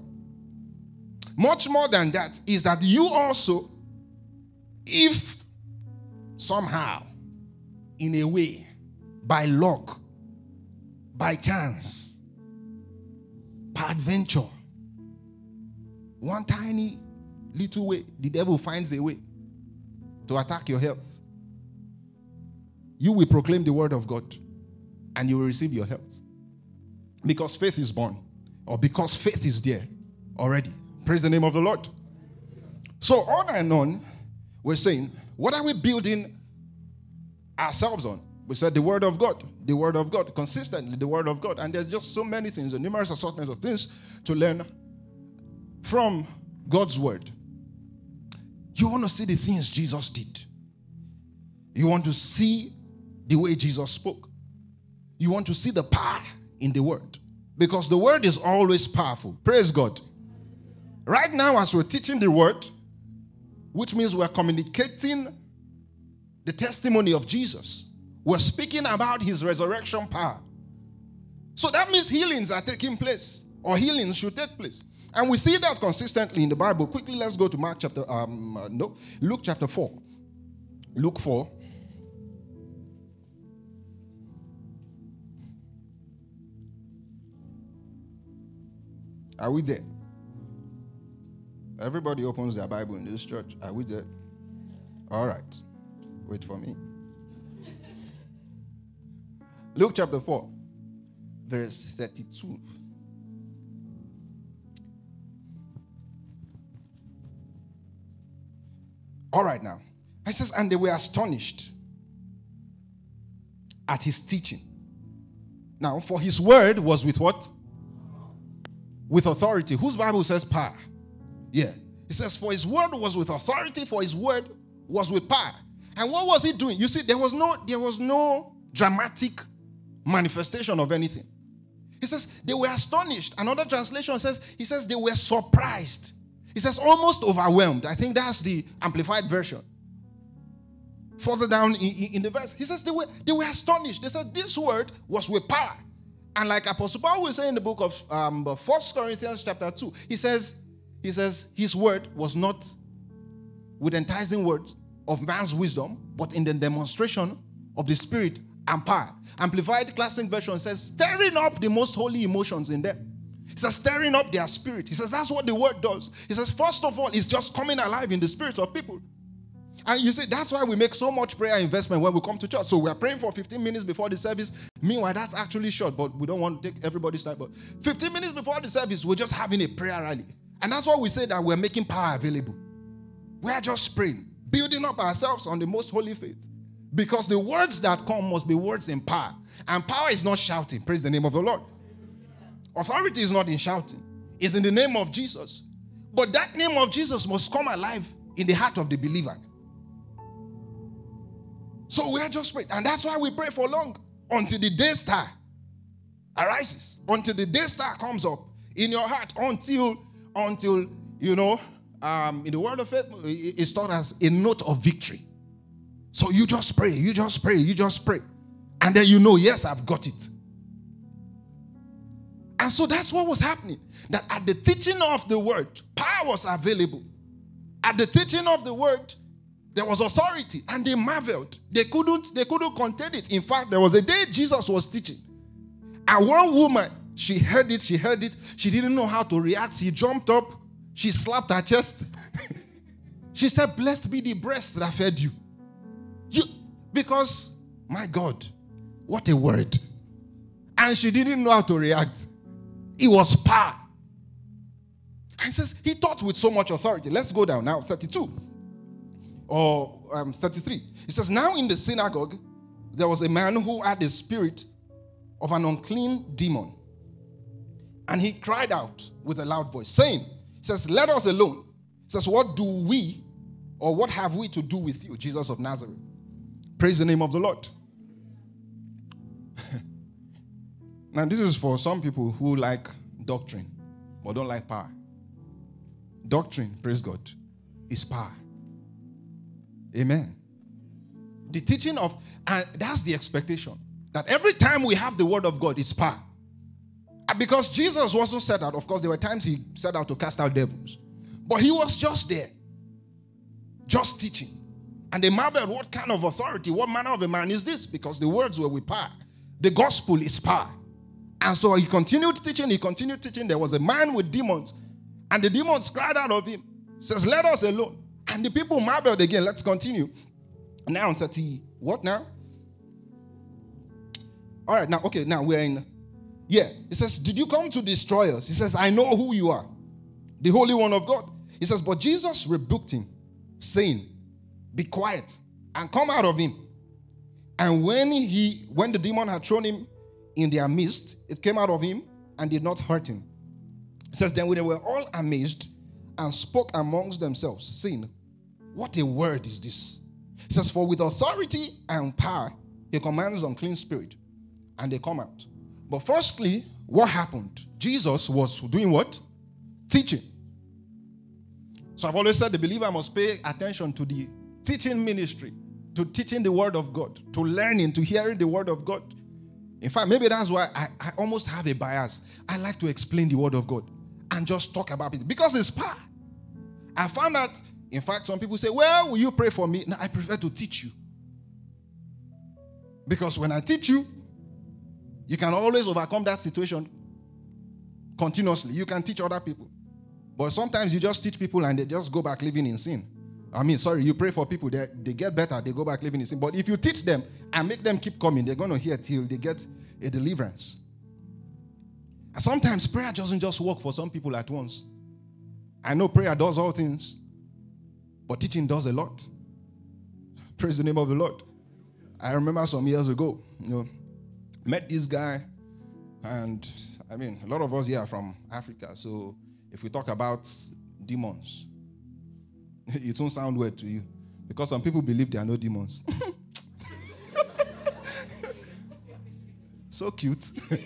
Much more than that is that you also, if somehow, in a way, by luck, by chance, by adventure, one tiny little way, the devil finds a way to attack your health. You will proclaim the word of God and you will receive your health. Because faith is born, or because faith is there already. Praise the name of the Lord. So, on and on, we're saying, what are we building ourselves on? We said the Word of God, the Word of God, consistently the Word of God. And there's just so many things, a numerous assortment of things to learn from God's Word. You want to see the things Jesus did, you want to see the way Jesus spoke. You want to see the power in the word because the word is always powerful. Praise God. Right now, as we're teaching the word, which means we're communicating the testimony of Jesus, we're speaking about his resurrection power. So that means healings are taking place, or healings should take place. And we see that consistently in the Bible. Quickly, let's go to Mark chapter, um, uh, no, Luke chapter 4. Luke 4. Are we there? Everybody opens their Bible in this church. Are we there? All right. Wait for me. Luke chapter 4, verse 32. All right, now. It says, and they were astonished at his teaching. Now, for his word was with what? with authority. Whose Bible says power? Yeah. It says, For his word was with authority, for his word was with power. And what was he doing? You see, there was no, there was no dramatic manifestation of anything. He says they were astonished. Another translation says, he says they were surprised. He says almost overwhelmed. I think that's the amplified version. Further down in, in, the verse, he says they were they were astonished. They said this word was with power. And like Apostle Paul will say in the book of um, 1 Corinthians chapter 2, he says, he says, his word was not with enticing words of man's wisdom, but in the demonstration of the spirit and power. Amplified Classic Version says, stirring up the most holy emotions in them. He says, stirring up their spirit. He says, that's what the word does. He says, first of all, it's just coming alive in the spirits of people. And you see, that's why we make so much prayer investment when we come to church. So we are praying for 15 minutes before the service. Meanwhile, that's actually short, but we don't want to take everybody's time. But 15 minutes before the service, we're just having a prayer rally. And that's why we say that we're making power available. We are just praying, building up ourselves on the most holy faith. Because the words that come must be words in power. And power is not shouting. Praise the name of the Lord. Authority is not in shouting, it's in the name of Jesus. But that name of Jesus must come alive in the heart of the believer. So we are just praying. And that's why we pray for long until the day star arises, until the day star comes up in your heart, until, until you know, um, in the world of faith, it's taught as a note of victory. So you just pray, you just pray, you just pray. And then you know, yes, I've got it. And so that's what was happening. That at the teaching of the word, power was available. At the teaching of the word, there was authority, and they marveled. They couldn't, they couldn't contain it. In fact, there was a day Jesus was teaching, and one woman She heard it, she heard it. She didn't know how to react. She jumped up, she slapped her chest. she said, Blessed be the breast that fed you. You because my God, what a word. And she didn't know how to react. It was power. And he says, he taught with so much authority. Let's go down now, 32 or um, 33. He says, Now in the synagogue, there was a man who had the spirit of an unclean demon. And he cried out with a loud voice, saying, says, Let us alone. He says, What do we or what have we to do with you, Jesus of Nazareth? Praise the name of the Lord. now, this is for some people who like doctrine but don't like power. Doctrine, praise God, is power. Amen. The teaching of, and that's the expectation that every time we have the word of God, it's power. Uh, because Jesus wasn't set out, of course, there were times he set out to cast out devils, but he was just there, just teaching. And they marveled, what kind of authority, what manner of a man is this? Because the words were with power. The gospel is power. And so he continued teaching, he continued teaching. There was a man with demons, and the demons cried out of him, says, Let us alone. And the people marveled again. Let's continue. Now 30. What now? All right, now, okay, now we're in. Yeah. He says, Did you come to destroy us? He says, I know who you are, the Holy One of God. He says, But Jesus rebuked him, saying, Be quiet and come out of him. And when he when the demon had thrown him in their midst, it came out of him and did not hurt him. It says, Then they were all amazed and spoke amongst themselves, saying, What a word is this? It says, For with authority and power he commands unclean spirit, and they come out. But firstly, what happened? Jesus was doing what? Teaching. So I've always said the believer must pay attention to the teaching ministry, to teaching the word of God, to learning, to hearing the word of God. In fact, maybe that's why I, I almost have a bias. I like to explain the word of God and just talk about it because it's power. I found out, in fact, some people say, Well, will you pray for me? No, I prefer to teach you. Because when I teach you, you can always overcome that situation continuously. You can teach other people. But sometimes you just teach people and they just go back living in sin. I mean, sorry, you pray for people, they, they get better, they go back living in sin. But if you teach them and make them keep coming, they're going to hear till they get a deliverance. And sometimes prayer doesn't just work for some people at once. I know prayer does all things, but teaching does a lot. Praise the name of the Lord. I remember some years ago, you know, met this guy, and I mean, a lot of us here are from Africa, so if we talk about demons, it won't sound weird to you because some people believe there are no demons. so cute.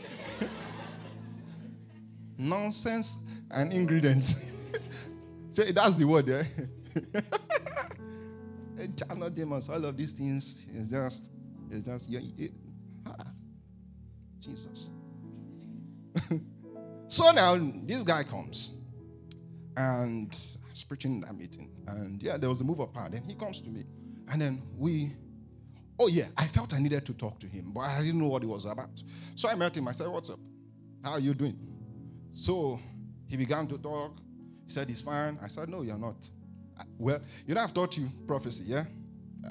Nonsense and ingredients. Say that's the word there. Yeah? not demons. All of these things is just, it's just, Jesus. so now this guy comes and he's preaching in that meeting. And yeah, there was a move of power. Then he comes to me. And then we, oh yeah, I felt I needed to talk to him, but I didn't know what it was about. So I met him. I said, What's up? How are you doing? So he began to talk. He said, He's fine. I said, No, you're not. Well, you know, I've taught you prophecy, yeah?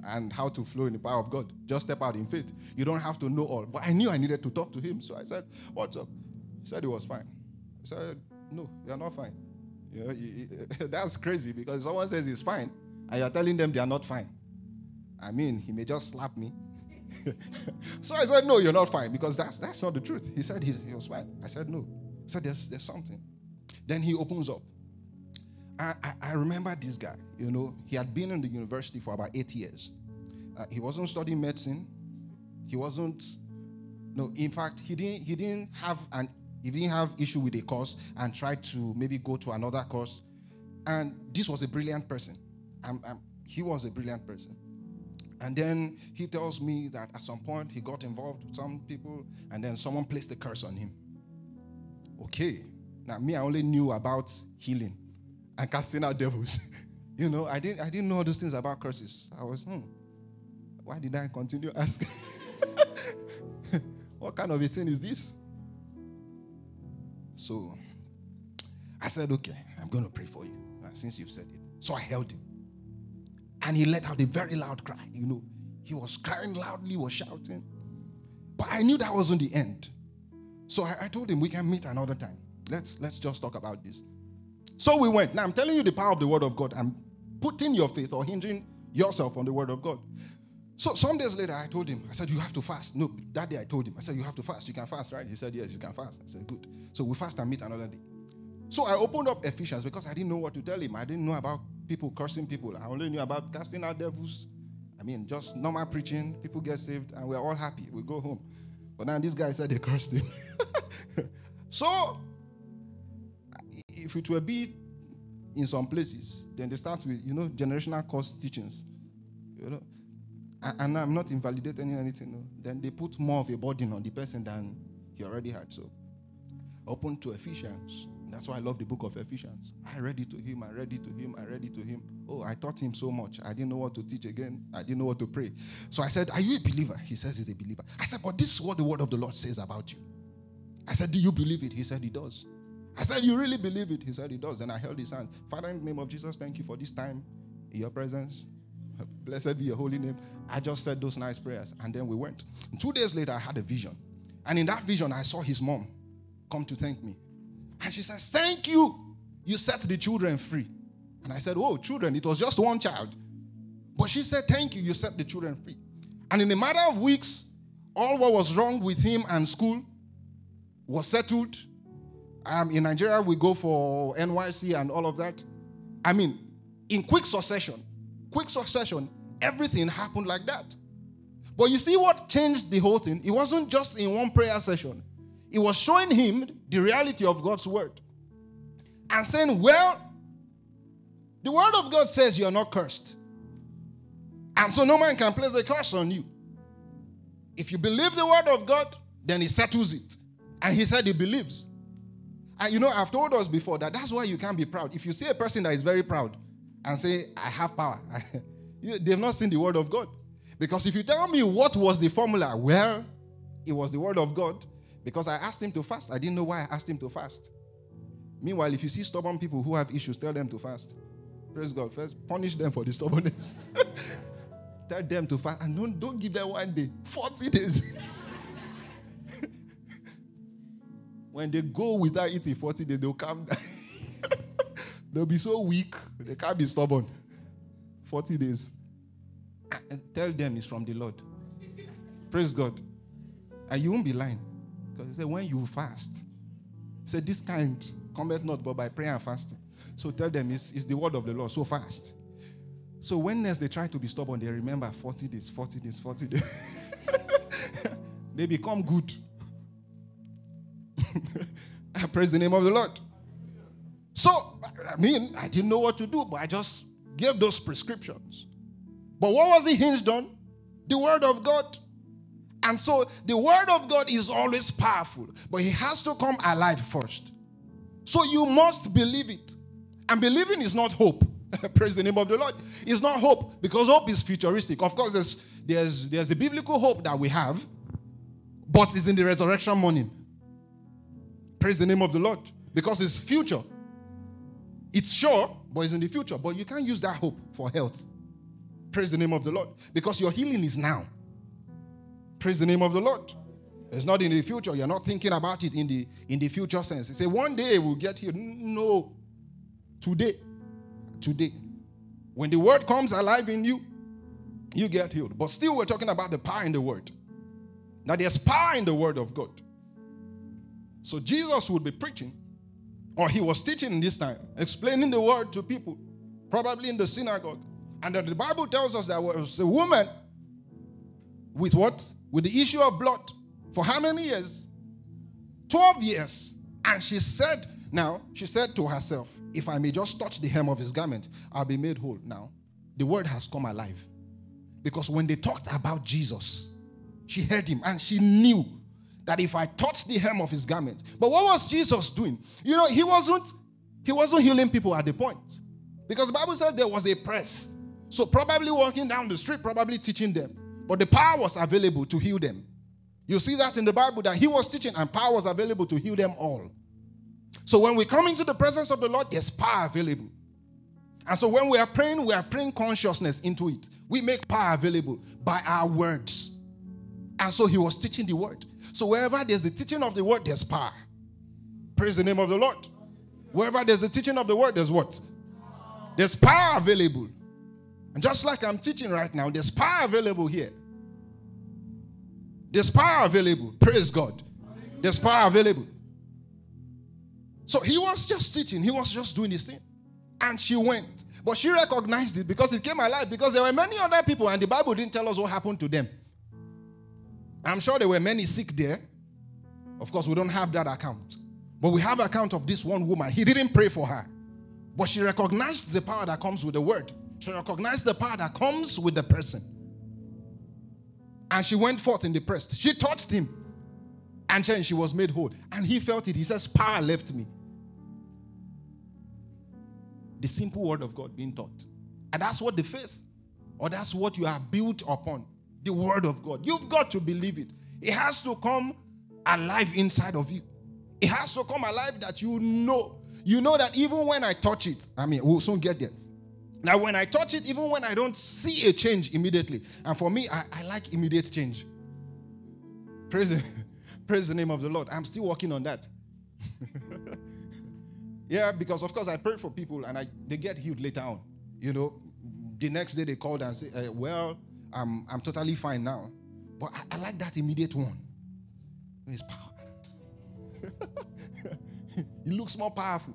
And how to flow in the power of God. Just step out in faith. You don't have to know all. But I knew I needed to talk to him. So I said, What's up? He said he was fine. I said, No, you're not fine. You know, that's crazy because someone says he's fine and you're telling them they are not fine. I mean, he may just slap me. so I said, No, you're not fine because that's, that's not the truth. He said he, he was fine. I said, No. He said, there's, there's something. Then he opens up. I, I, I, remember this guy, you know, he had been in the university for about eight years. Uh, he wasn't studying medicine. He wasn't, no, in fact, he didn't, he didn't have an, he didn't have issue with a course and tried to maybe go to another course. And this was a brilliant person. I'm, I'm, he was a brilliant person. And then he tells me that at some point he got involved with some people and then someone placed a curse on him. Okay. Now, me, I only knew about healing and casting out devils. you know, I didn't, I didn't know those things about curses. I was, hmm, why did I continue asking? what kind of a thing is this? So I said, okay, I'm going to pray for you uh, since you've said it. So I held him. And he let out a very loud cry. You know, he was crying loudly, was shouting. But I knew that wasn't the end. So I, I told him we can meet another time. Let's let's just talk about this. So we went. Now I'm telling you the power of the word of God. I'm putting your faith or hinging yourself on the word of God. So some days later, I told him, I said, You have to fast. No, that day I told him, I said, You have to fast. You can fast, right? He said, Yes, you can fast. I said, Good. So we fast and meet another day. So I opened up Ephesians because I didn't know what to tell him. I didn't know about people cursing people. I only knew about casting out devils. I mean, just normal preaching, people get saved, and we're all happy. We go home. But now this guy said they cursed him. so if it were be in some places, then they start with, you know, generational curse teachings. You know. And I'm not invalidating anything. No. Then they put more of a burden on the person than he already had. So open to Ephesians that's why I love the book of Ephesians. I read it to him, I read it to him, I read it to him. Oh, I taught him so much. I didn't know what to teach again. I didn't know what to pray. So I said, Are you a believer? He says he's a believer. I said, But this is what the word of the Lord says about you. I said, Do you believe it? He said, He does. I said, You really believe it? He said, He does. Then I held his hand. Father, in the name of Jesus, thank you for this time in your presence. Blessed be your holy name. I just said those nice prayers. And then we went. And two days later, I had a vision. And in that vision, I saw his mom come to thank me. And she says, Thank you. You set the children free. And I said, Oh, children, it was just one child. But she said, Thank you. You set the children free. And in a matter of weeks, all what was wrong with him and school was settled. Um, in Nigeria, we go for NYSC and all of that. I mean, in quick succession, quick succession, everything happened like that. But you see what changed the whole thing? It wasn't just in one prayer session. It was showing him the reality of God's word and saying, Well, the word of God says you are not cursed. And so no man can place a curse on you. If you believe the word of God, then he settles it. And he said he believes. And you know, I've told us before that that's why you can't be proud. If you see a person that is very proud and say, I have power, they've not seen the word of God. Because if you tell me what was the formula, well, it was the word of God. Because I asked him to fast. I didn't know why I asked him to fast. Meanwhile, if you see stubborn people who have issues, tell them to fast. Praise God. First, punish them for the stubbornness. tell them to fast. And don't, don't give them one day, 40 days. when they go without eating 40 days, they'll come down. they'll be so weak, they can't be stubborn. 40 days. Tell them it's from the Lord. Praise God. And you won't be lying. Because he said, when you fast, he said, this kind cometh not but by prayer and fasting. So tell them it's, it's the word of the Lord, so fast. So when next they try to be stubborn, they remember 40 days, 40 days, 40 days. they become good. I praise the name of the Lord. So, I mean, I didn't know what to do, but I just gave those prescriptions. But what was he hinged on? The word of God. And so the word of God is always powerful, but it has to come alive first. So you must believe it. And believing is not hope. Praise the name of the Lord. It's not hope because hope is futuristic. Of course, there's, there's, there's the biblical hope that we have, but it's in the resurrection morning. Praise the name of the Lord because it's future. It's sure, but it's in the future. But you can't use that hope for health. Praise the name of the Lord because your healing is now. Praise the name of the Lord. It's not in the future. You're not thinking about it in the in the future sense. You say one day we'll get here. No. Today. Today. When the word comes alive in you, you get healed. But still, we're talking about the power in the word. Now, there's power in the word of God. So Jesus would be preaching, or he was teaching this time, explaining the word to people, probably in the synagogue. And then the Bible tells us there was a woman with what? with the issue of blood for how many years? 12 years. And she said, now, she said to herself, if I may just touch the hem of his garment, I'll be made whole. Now, the word has come alive. Because when they talked about Jesus, she heard him and she knew that if I touch the hem of his garment. But what was Jesus doing? You know, he wasn't he wasn't healing people at the point. Because the Bible says there was a press. So probably walking down the street, probably teaching them. But the power was available to heal them. You see that in the Bible that he was teaching and power was available to heal them all. So when we come into the presence of the Lord, there's power available. And so when we are praying, we are praying consciousness into it. We make power available by our words. And so he was teaching the word. So wherever there's the teaching of the word, there's power. Praise the name of the Lord. Wherever there's the teaching of the word, there's what? There's power available. And just like I'm teaching right now, there's power available here. There's power available. Praise God. There's power available. So he was just teaching, he was just doing his thing. And she went. But she recognized it because it came alive because there were many other people and the Bible didn't tell us what happened to them. I'm sure there were many sick there. Of course, we don't have that account. But we have account of this one woman. He didn't pray for her. But she recognized the power that comes with the word. She recognized the power that comes with the person. And she went forth in the press. She touched him. And then she was made whole. And he felt it. He says, Power left me. The simple word of God being taught. And that's what the faith, or that's what you are built upon. The word of God. You've got to believe it. It has to come alive inside of you. It has to come alive that you know. You know that even when I touch it, I mean, we'll soon get there. Now, when I touch it, even when I don't see a change immediately, and for me, I, I like immediate change. Praise the, praise the name of the Lord. I'm still working on that. yeah, because of course I pray for people and I, they get healed later on. You know, the next day they called and say, uh, "Well, I'm I'm totally fine now," but I, I like that immediate one. It's power. it looks more powerful.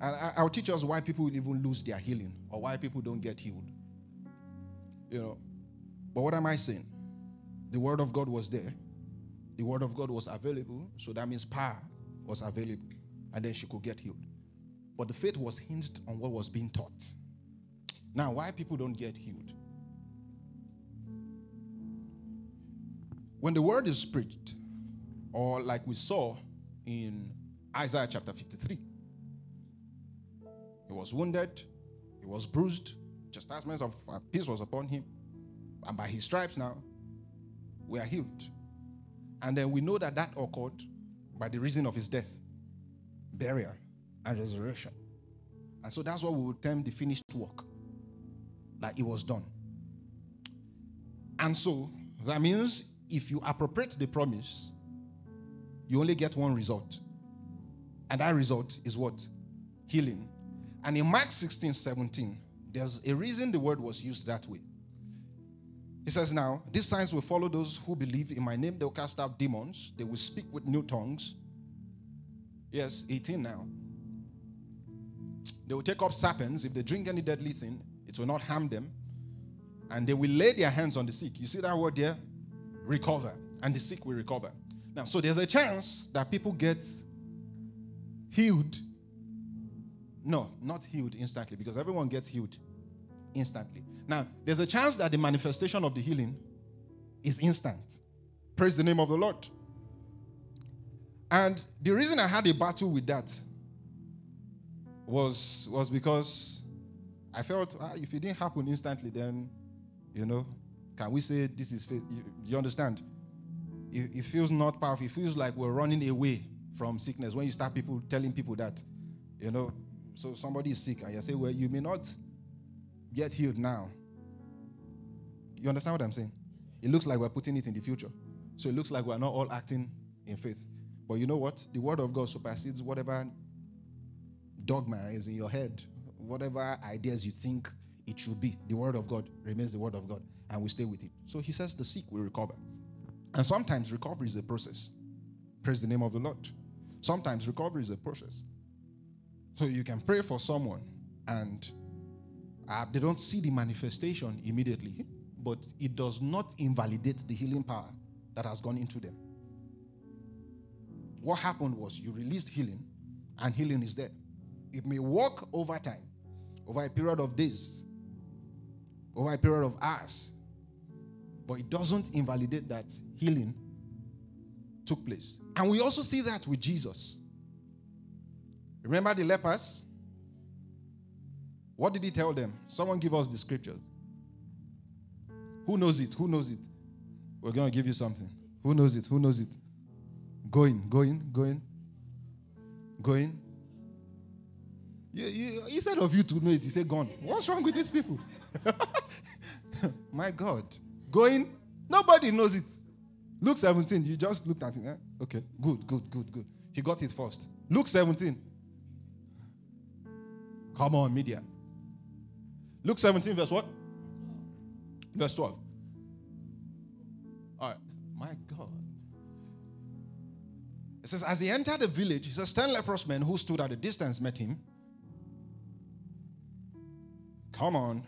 And I, will teach us why people would even lose their healing or why people don't get healed. You know. But what am I saying? The word of God was there. The word of God was available. So that means power was available. And then she could get healed. But the faith was hinged on what was being taught. Now, why people don't get healed? When the word is preached, or like we saw in Isaiah chapter 53. He was wounded, he was bruised, chastisement of uh, peace was upon him, and by his stripes now, we are healed. And then we know that that occurred by the reason of his death, burial, and resurrection. And so that's what we would term the finished work, that it was done. And so that means if you appropriate the promise, you only get one result. And that result is what? Healing. And in Mark 16, 17, there's a reason the word was used that way. He says, Now, these signs will follow those who believe in my name. They'll cast out demons. They will speak with new tongues. Yes, 18 now. They will take up serpents. If they drink any deadly thing, it will not harm them. And they will lay their hands on the sick. You see that word there? Recover. And the sick will recover. Now, so there's a chance that people get healed. No, not healed instantly, because everyone gets healed instantly. Now, there's a chance that the manifestation of the healing is instant. Praise the name of the Lord. And the reason I had a battle with that was, was because I felt ah, if it didn't happen instantly, then, you know, can we say this is faith? You, you understand? it, it feels not powerful. It feels like we're running away from sickness when you start people telling people that, you know, so somebody is sick and you say, well, you may not get healed now. You understand what I'm saying? It looks like we're putting it in the future. So it looks like we're not all acting in faith. But you know what? The word of God supersedes whatever dogma is in your head, whatever ideas you think it should be. The word of God remains the word of God, and we stay with it. So he says the sick will recover. And sometimes recovery is a process. Praise the name of the Lord. Sometimes recovery is a process. So you can pray for someone and uh, they don't see the manifestation immediately, but it does not invalidate the healing power that has gone into them. What happened was you released healing, and healing is there. It may work over time, over a period of days, over a period of hours, but it doesn't invalidate that healing took place. And we also see that with Jesus. Remember the lepers? What did he tell them? Someone give us the scriptures. Who knows it? Who knows it? We're going to give you something. Who knows it? Who knows it? Going, going, going. Going. Instead of you to know it, you say gone. What's wrong with these people? My God. Going. Nobody knows it. Luke 17, you just looked at it. Eh? Okay, good, good, good, good. He got it first. Luke 17. Come on, media. Luke 17, verse what? Verse 12. All right. My God. It says, as he entered the village, he says, ten leprous men who stood at a distance met him. Come on.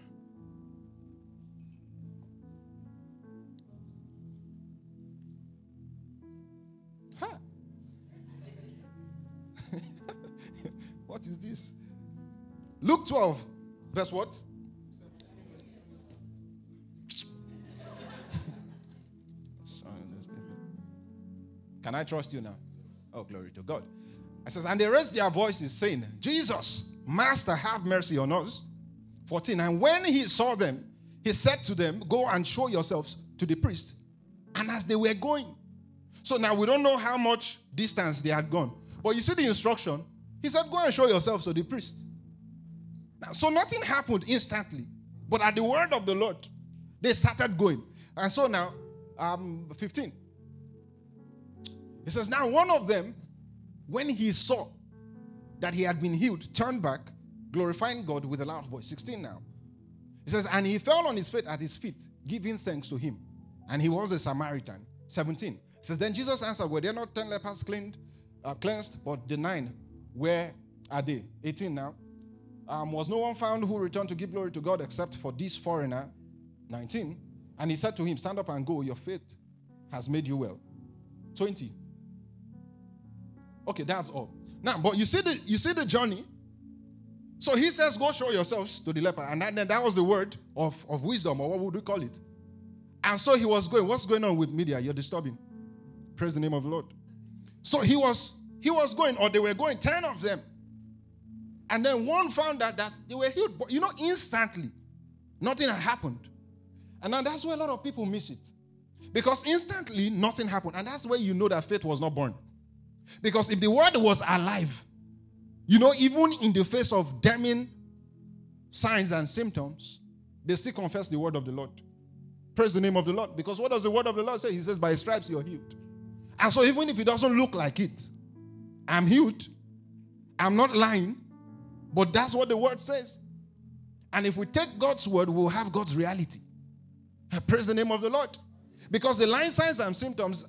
Ha! what is this? Luke 12, verse what? Can I trust you now? Oh, glory to God. I says, and they raised their voices, saying, Jesus, Master, have mercy on us. 14. And when he saw them, he said to them, Go and show yourselves to the priest. And as they were going, so now we don't know how much distance they had gone. But you see the instruction. He said, Go and show yourselves to the priest. Now, so nothing happened instantly. But at the word of the Lord, they started going. And so now, um, 15. He says, Now one of them, when he saw that he had been healed, turned back, glorifying God with a loud voice. 16 now. He says, And he fell on his feet at his feet, giving thanks to him. And he was a Samaritan. 17. He says, Then Jesus answered, Were there not 10 lepers cleansed, uh, cleansed but the nine, where are they? 18 now. Um, was no one found who returned to give glory to God except for this foreigner? 19. And he said to him, Stand up and go, your faith has made you well. 20. Okay, that's all. Now, but you see the you see the journey. So he says, Go show yourselves to the leper. And then that was the word of, of wisdom, or what would we call it? And so he was going. What's going on with media? You're disturbing. Praise the name of the Lord. So he was he was going, or they were going, 10 of them. And then one found out that they were healed. But you know, instantly, nothing had happened. And now that's where a lot of people miss it. Because instantly nothing happened. And that's where you know that faith was not born. Because if the word was alive, you know, even in the face of damning signs and symptoms, they still confess the word of the Lord. Praise the name of the Lord. Because what does the word of the Lord say? He says, By stripes you're healed. And so, even if it doesn't look like it, I'm healed. I'm not lying, but that's what the word says. And if we take God's word, we'll have God's reality. Uh, praise the name of the Lord. Because the lying signs and symptoms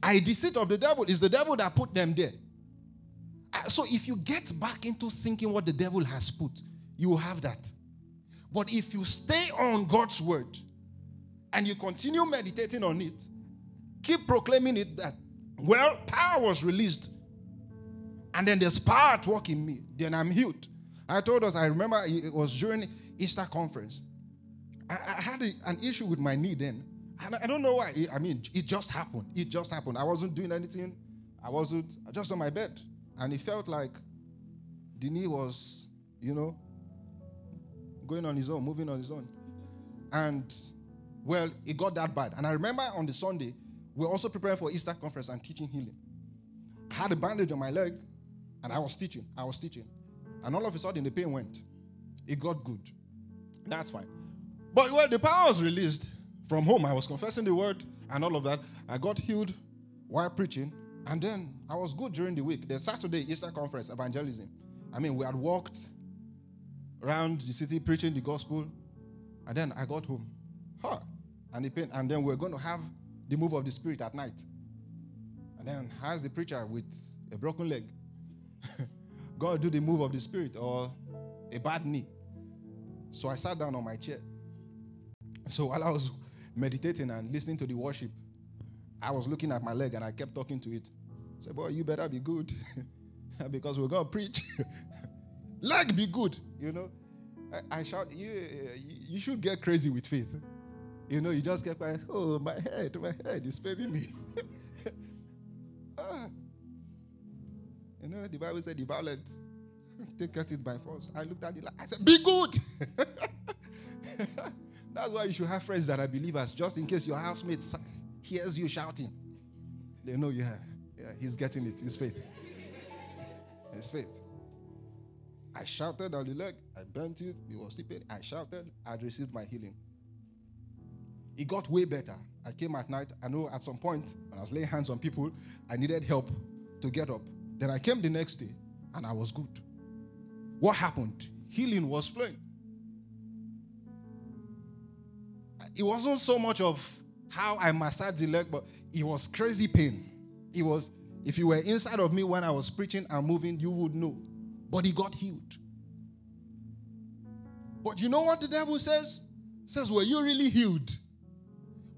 I deceit of the devil. is the devil that put them there. Uh, so if you get back into thinking what the devil has put, you will have that. But if you stay on God's word and you continue meditating on it, keep proclaiming it that, well, power was released. And then there's power at work in me. Then I'm healed. I told us, I remember it was during Easter conference. I, I had a, an issue with my knee then. And I don't know why. I mean, it just happened. It just happened. I wasn't doing anything. I wasn't, I just on my bed. And it felt like the knee was, you know, going on his own, moving on his own. And, well, it got that bad. And I remember on the Sunday, we are also preparing for Easter conference and teaching healing. I had a bandage on my leg, and I was teaching. I was teaching. And all of a sudden, the pain went. It got good. That's fine. But, well, the power was released from home. I was confessing the word and all of that. I got healed while preaching. And then I was good during the week. The Saturday Easter conference, evangelism. I mean, we had walked around the city preaching the gospel. And then I got home. Huh. And, the pain, and then we are going to have the move of the Spirit at night. And then how's the preacher with a broken leg? God do the move of the Spirit or a bad knee. So I sat down on my chair. So while I was meditating and listening to the worship, I was looking at my leg and I kept talking to it. I said, Boy, you better be good because we're going to preach. leg be good, you know. I, I shout, you, you should get crazy with faith. You know, you just get quiet. Oh, my head, my head is paining me. ah. You know, the Bible said the violent take it by force. I looked at it like, I said, be good. That's why you should have friends that are believers, just in case your housemate hears you shouting. They know, yeah, yeah, he's getting it. His faith. It's faith. I shouted on the leg. I bent it. He was sleeping. I shouted. I received my healing. It got way better. I came at night. I know at some point when I was laying hands on people, I needed help to get up. Then I came the next day and I was good. What happened? Healing was flowing. It wasn't so much of how I massaged the leg, but it was crazy pain. It was, if you were inside of me when I was preaching and moving, you would know. But he got healed. But you know what the devil says? Says, Were you really healed?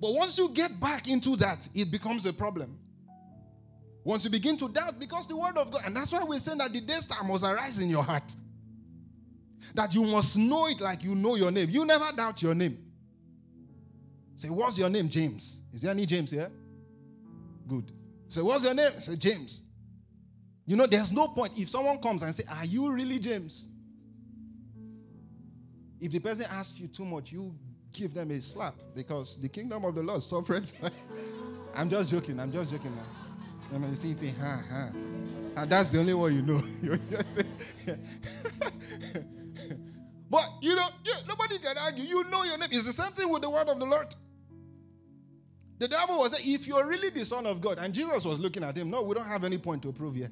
But once you get back into that, it becomes a problem. Once you begin to doubt, because the word of God, and that's why we're saying that the day star must arise in your heart. That you must know it like you know your name. You never doubt your name. Say, what's your name? James. Is there any James here? Good. Say, what's your name? Say, James. You know, there's no point if someone comes and say, Are you really James? If the person asks you too much, you give them a slap because the kingdom of the Lord suffered. I'm just joking. I'm just joking now. I mean, you see, ha, ha. And that's the only one you know. but you know, nobody can argue. You know your name. It's the same thing with the word of the Lord. The devil was saying, if you're really the son of God, and Jesus was looking at him, no, we don't have any point to prove here.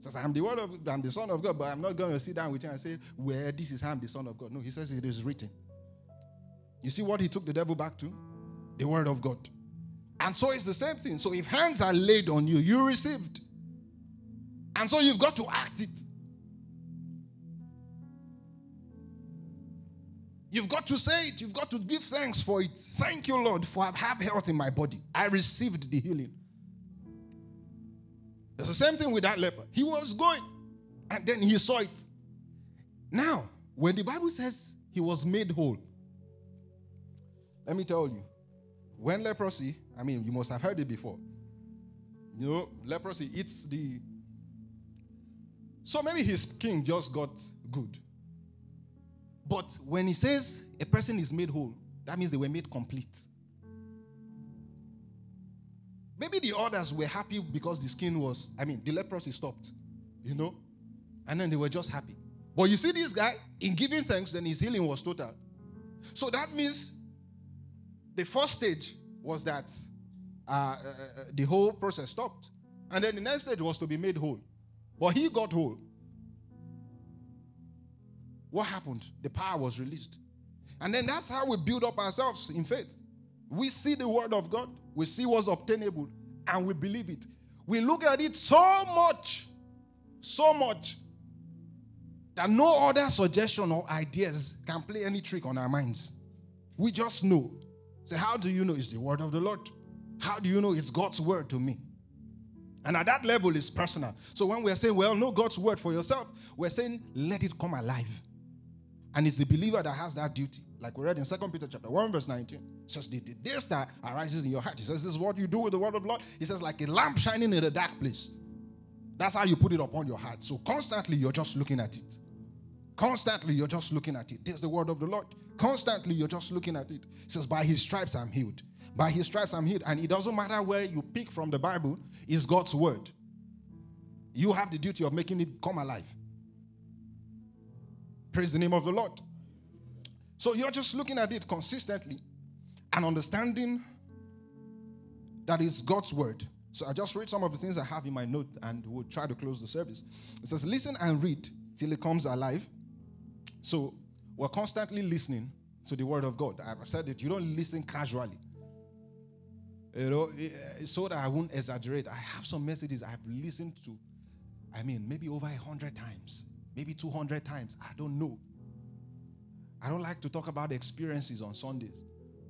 Says, I'm the word of I'm the son of God, but I'm not going to sit down with you and say, Well, this is how I'm the son of God. No, he says it is written. You see what he took the devil back to? The word of God. And so it's the same thing. So if hands are laid on you, you received. And so you've got to act it. You've got to say it. You've got to give thanks for it. Thank you, Lord, for I have health in my body. I received the healing. It's the same thing with that leper. He was going, and then he saw it. Now, when the Bible says he was made whole, let me tell you, when leprosy, I mean, you must have heard it before. You know, leprosy, it's the. So maybe his skin just got good. But when he says a person is made whole, that means they were made complete. Maybe the others were happy because the skin was, I mean, the leprosy stopped, you know? And then they were just happy. But you see, this guy, in giving thanks, then his healing was total. So that means the first stage was that uh, uh, uh, the whole process stopped. And then the next stage was to be made whole. But he got whole. What happened? The power was released. And then that's how we build up ourselves in faith. We see the word of God, we see what's obtainable, and we believe it. We look at it so much, so much, that no other suggestion or ideas can play any trick on our minds. We just know. Say, how do you know it's the word of the Lord? How do you know it's God's word to me? And at that level, it's personal. So when we're saying, well, know God's word for yourself, we're saying, let it come alive. And it's the believer that has that duty. Like we read in 2 Peter chapter 1, verse 19. It says, the, day star arises in your heart. He says, This is what you do with the word of the Lord. He says, like a lamp shining in a dark place. That's how you put it upon your heart. So constantly you're just looking at it. Constantly you're just looking at it. There's the word of the Lord. Constantly you're just looking at it. He says, By his stripes I'm healed. By his stripes I'm healed. And it doesn't matter where you pick from the Bible, it's God's word. You have the duty of making it come alive. Praise the name of the Lord. So you're just looking at it consistently and understanding that it's God's word. So I just read some of the things I have in my note and we'll try to close the service. It says, Listen and read till it comes alive. So we're constantly listening to the word of God. I've said it, you don't listen casually. You know, eh, so that I won't exaggerate. I have some messages I've listened to, I mean, maybe over a hundred times maybe 200 times. I don't know. I don't like to talk about experiences on Sundays,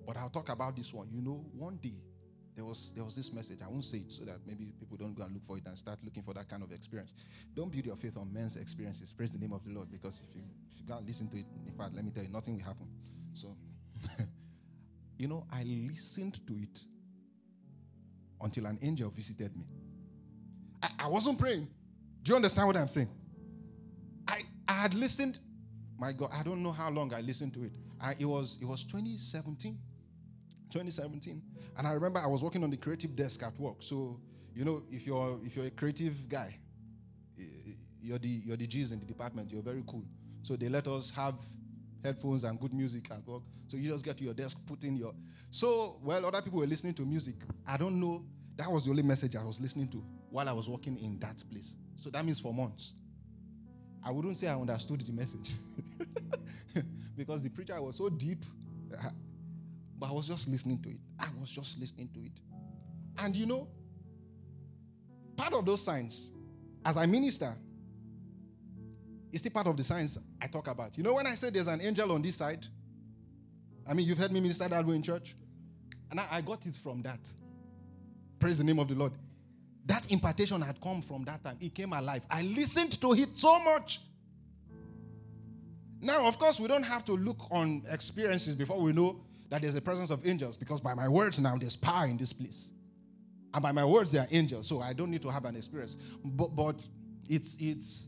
but I'll talk about this one. You know, one day there was there was this message. I won't say it so that maybe people don't go and look for it and start looking for that kind of experience. Don't build your faith on men's experiences. Praise the name of the Lord, because if you if you can't listen to it, in fact, let me tell you, nothing will happen. So, you know, I listened to it until an angel visited me. I, I wasn't praying. Do you understand what I'm saying? I, had listened. My God, I don't know how long I listened to it. I, it was it was 2017. 2017. And I remember I was working on the creative desk at work. So, you know, if you're if you're a creative guy, eh, eh, you're the you're the G's in the department. You're very cool. So they let us have headphones and good music at work. So you just get to your desk, put in your. So well, other people were listening to music. I don't know. That was the only message I was listening to while I was working in that place. So that means for months. I wouldn't say I understood the message because the preacher was so deep. Uh, but I was just listening to it. I was just listening to it. And you know, part of those signs, as I minister, is still part of the signs I talk about. You know, when I say there's an angel on this side, I mean, you've heard me minister that way in church, and I, I got it from that. Praise the name of the Lord. That impartation had come from that time. It came alive. I listened to it so much. Now, of course, we don't have to look on experiences before we know that there's a presence of angels because by my words now, there's power in this place. And by my words, they are angels. So I don't need to have an experience. But, but it's, it's,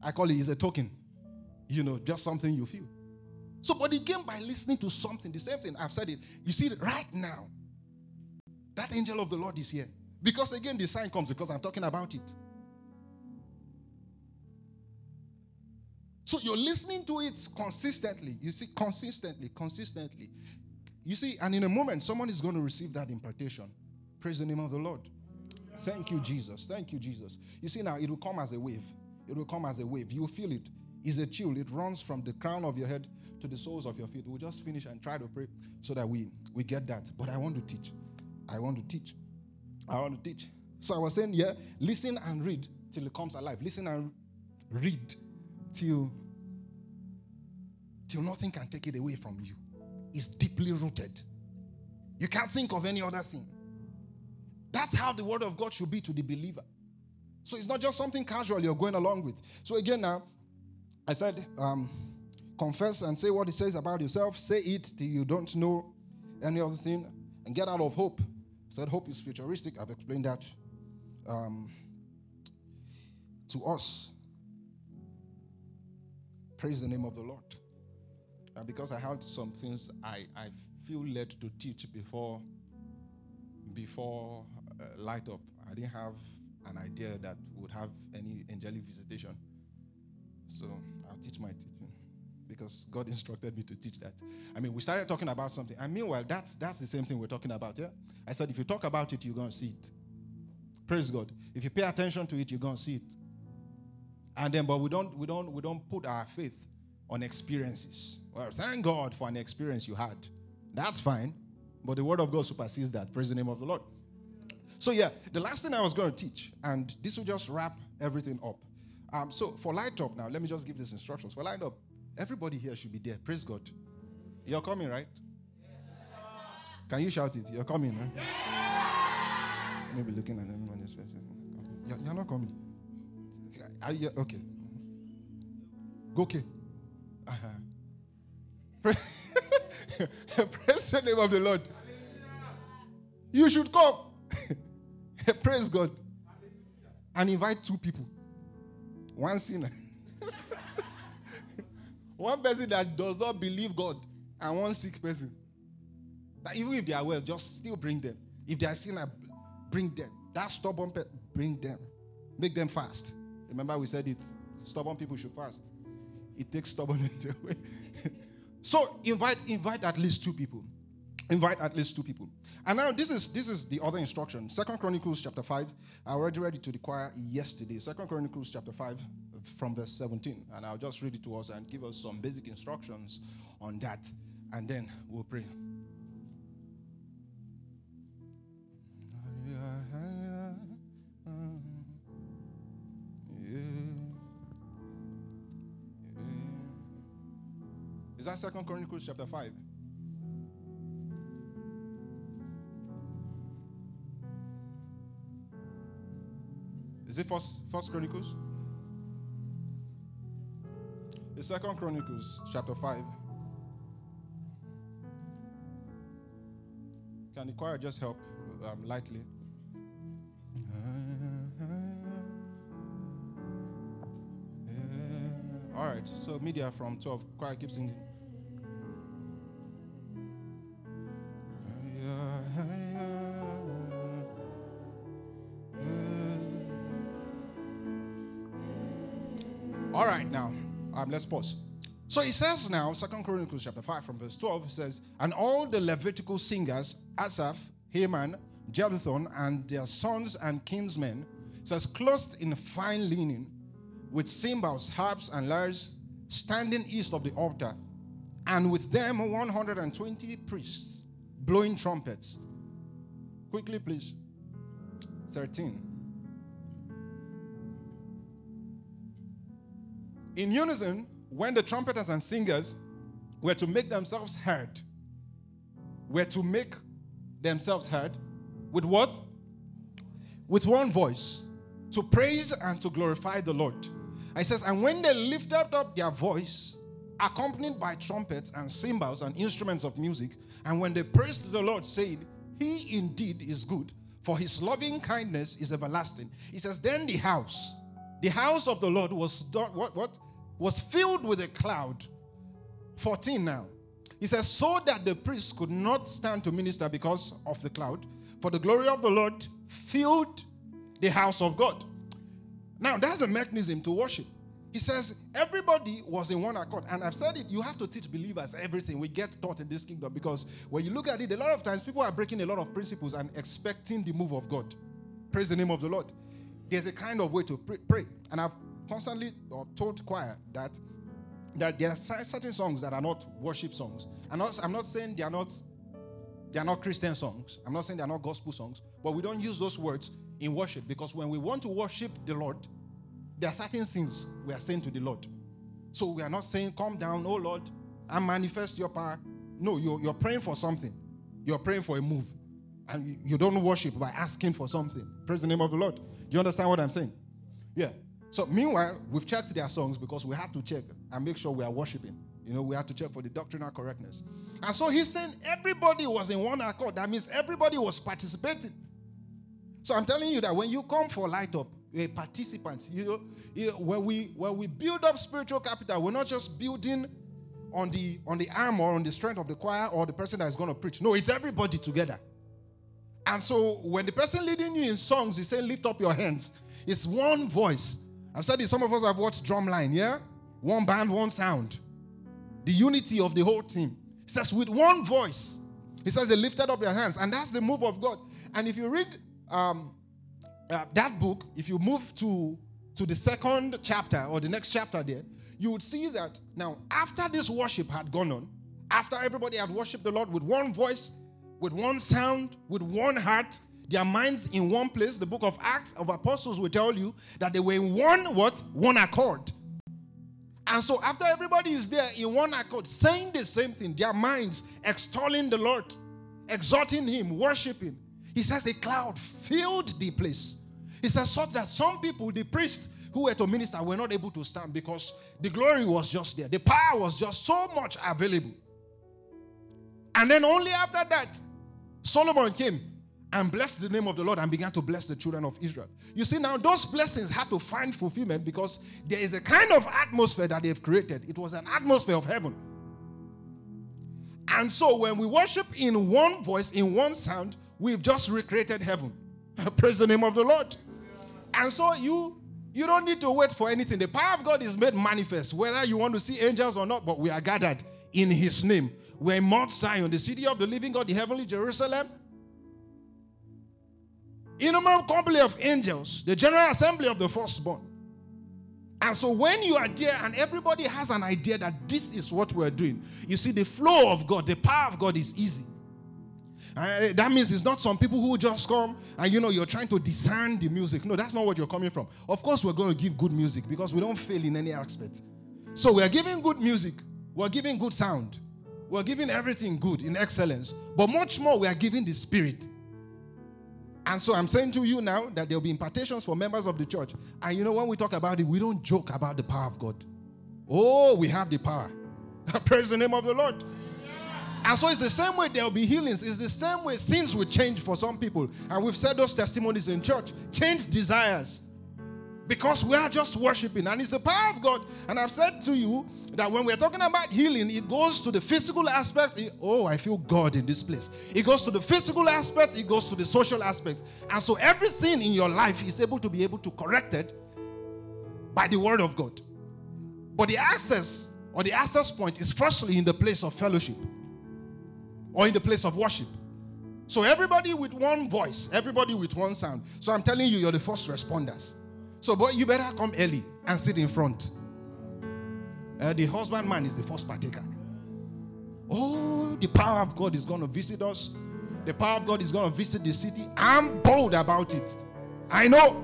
I call it, it's a token. You know, just something you feel. So, but it came by listening to something. The same thing, I've said it. You see, right now, that angel of the Lord is here. Because again, the sign comes because I'm talking about it. So you're listening to it consistently. You see, consistently, consistently. You see, and in a moment, someone is going to receive that impartation. Praise the name of the Lord. Thank you, Jesus. Thank you, Jesus. You see, now it will come as a wave. It will come as a wave. You'll feel it. It's a chill. It runs from the crown of your head to the soles of your feet. We'll just finish and try to pray so that we, we get that. But I want to teach. I want to teach. I want to teach. So I was saying, yeah, listen and read till it comes alive. Listen and read till till nothing can take it away from you. It's deeply rooted. You can't think of any other thing. That's how the word of God should be to the believer. So it's not just something casual you're going along with. So again, now I said, um, confess and say what it says about yourself. Say it till you don't know any other thing, and get out of hope said hope is futuristic. I've explained that um, to us. Praise the name of the Lord. Because I had some things I, I feel led to teach before before uh, light up, I didn't have an idea that would have any angelic visitation. So I'll teach my teaching because God instructed me to teach that. I mean, we started talking about something, and meanwhile, that's that's the same thing we're talking about. Yeah, I said if you talk about it, you're gonna see it. Praise God. If you pay attention to it, you're gonna see it. And then, but we don't we don't we don't put our faith on experiences. Well, thank God for an experience you had. That's fine, but the word of God supersedes that. Praise the name of the Lord. So yeah, the last thing I was going to teach, and this will just wrap everything up. Um, so for light up now, let me just give these instructions. For light up, Everybody here should be there. Praise God. You're coming, right? Can you shout it? You're coming, right? Yes. Maybe looking at everyone else. You're, you're not coming. Are you, okay. Go, okay. Uh-huh. Praise, praise the name of the Lord. You should come. praise God. And invite two people. One sinner. One person that does not believe God and one sick person. That even if they are well, just still bring them. If they are sinner, bring them. That stubborn pe- bring them. Make them fast. Remember, we said it. Stubborn people should fast. It takes stubbornness away. so invite invite at least two people. Invite at least two people. And now this is this is the other instruction. Second Chronicles chapter 5. I already read it to the choir yesterday. Second Chronicles chapter 5 from verse 17. And I'll just read it to us and give us some basic instructions on that. And then we'll pray. Is that Second Chronicles chapter 5? Is it First First Chronicles? The Second Chronicles chapter five. Can the choir just help um, lightly? All right. So media from twelve. Choir keep singing. Let's pause. So he says now, Second Chronicles chapter 5 from verse 12 says, And all the Levitical singers, Asaph, Heman, Jeduthun, and their sons and kinsmen, says, clothed in fine linen, with cymbals, harps, and lyres, standing east of the altar, and with them 120 priests blowing trumpets. Quickly, please. 13. In unison, when the trumpeters and singers were to make themselves heard, were to make themselves heard with what? With one voice, to praise and to glorify the Lord. I says, and when they lifted up their voice, accompanied by trumpets and cymbals and instruments of music, and when they praised the Lord, saying, He indeed is good, for his loving kindness is everlasting. He says, Then the house, the house of the Lord was what, what? Was filled with a cloud. 14 now. He says, So that the priests could not stand to minister because of the cloud, for the glory of the Lord filled the house of God. Now, that's a mechanism to worship. He says everybody was in one accord. And I've said it, you have to teach believers everything we get taught in this kingdom because when you look at it, a lot of times people are breaking a lot of principles and expecting the move of God. Praise the name of the Lord. There's a kind of way to pray. And I've constantly told choir that, that there are certain songs that are not worship songs. I'm not, I'm not saying they are not they are not Christian songs. I'm not saying they are not gospel songs, but we don't use those words in worship because when we want to worship the Lord, there are certain things we are saying to the Lord. So we are not saying, Come down, oh Lord, and manifest your power. No, you're, you're praying for something. You're praying for a move. And you, you don't worship by asking for something. Praise the name of the Lord. Do you understand what I'm saying? Yeah. So meanwhile, we've checked their songs because we have to check and make sure we are worshiping. You know, we have to check for the doctrinal correctness. And so he's saying everybody was in one accord. That means everybody was participating. So I'm telling you that when you come for light up, a participant. You know, when we when we build up spiritual capital, we're not just building on the on the arm or on the strength of the choir or the person that is going to preach. No, it's everybody together. And so when the person leading you in songs is saying, lift up your hands, it's one voice. I've said it, some of us have watched drumline, yeah? One band, one sound. The unity of the whole team. It says with one voice. He says they lifted up their hands, and that's the move of God. And if you read um, uh, that book, if you move to, to the second chapter or the next chapter there, you would see that now, after this worship had gone on, after everybody had worshiped the Lord with one voice, with one sound, with one heart, their minds in one place, the book of Acts of Apostles will tell you that they were in one what? One accord. And so after everybody is there in one accord, saying the same thing, their minds extolling the Lord, exalting Him, worshiping, he says a cloud filled the place. He says such that some people, the priests who were to minister, were not able to stand because the glory was just there. The power was just so much available. And then only after that, Solomon came and blessed the name of the Lord and began to bless the children of Israel. You see, now those blessings had to find fulfillment because there is a kind of atmosphere that they've created. It was an atmosphere of heaven. And so when we worship in one voice, in one sound, We've just recreated heaven. Praise the name of the Lord. And so you you don't need to wait for anything. The power of God is made manifest, whether you want to see angels or not, but we are gathered in his name. We're in Mount Zion, the city of the living God, the heavenly Jerusalem. Innumerable company of angels, the general assembly of the firstborn. And so when you are there and everybody has an idea that this is what we're doing, you see the flow of God, the power of God is easy. Uh, that means it's not some people who just come and you know you're trying to discern the music. No, that's not what you're coming from. Of course, we're going to give good music because we don't fail in any aspect. So we're giving good music, we're giving good sound, we're giving everything good in excellence. But much more, we are giving the spirit. And so I'm saying to you now that there'll be impartations for members of the church. And you know, when we talk about it, we don't joke about the power of God. Oh, we have the power. Praise the name of the Lord. And so it's the same way there'll be healings. It's the same way things will change for some people. And we've said those testimonies in church. Change desires. Because we are just worshiping. And it's the power of God. And I've said to you that when we're talking about healing, it goes to the physical aspect. oh, I feel God in this place. It goes to the physical aspects, it goes to the social aspects. And so everything in your life is able to be able to corrected by the word of God. But the access or the access point is firstly in the place of fellowship or in the place of worship. So everybody with one voice, everybody with one sound. So I'm telling you, you're the first responders. So, but you better come early and sit in front. Uh, the husband man is the first partaker. Oh, the power of God is going to visit us. The power of God is going to visit the city. I'm bold about it. I know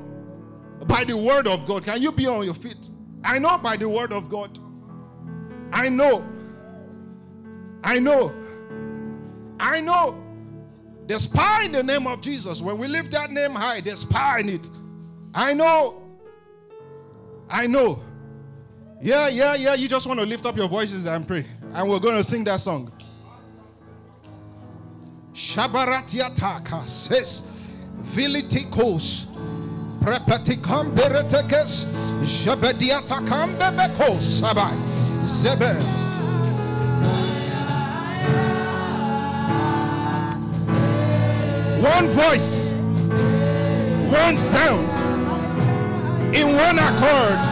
by the word of God. Can you be on your feet? I know by the word of God. I know. I know. I know. There's power in the name of Jesus. When we lift that name high, there's power in it. I know. I know. Yeah, yeah, yeah. You just want to lift up your voices and pray. And we're going to sing that song. Shabaratiataka says, Vilitikos, Prepatikam beretekes, Jabediatakam bebekos, Sabai, Zebe. one voice, one sound, in one accord.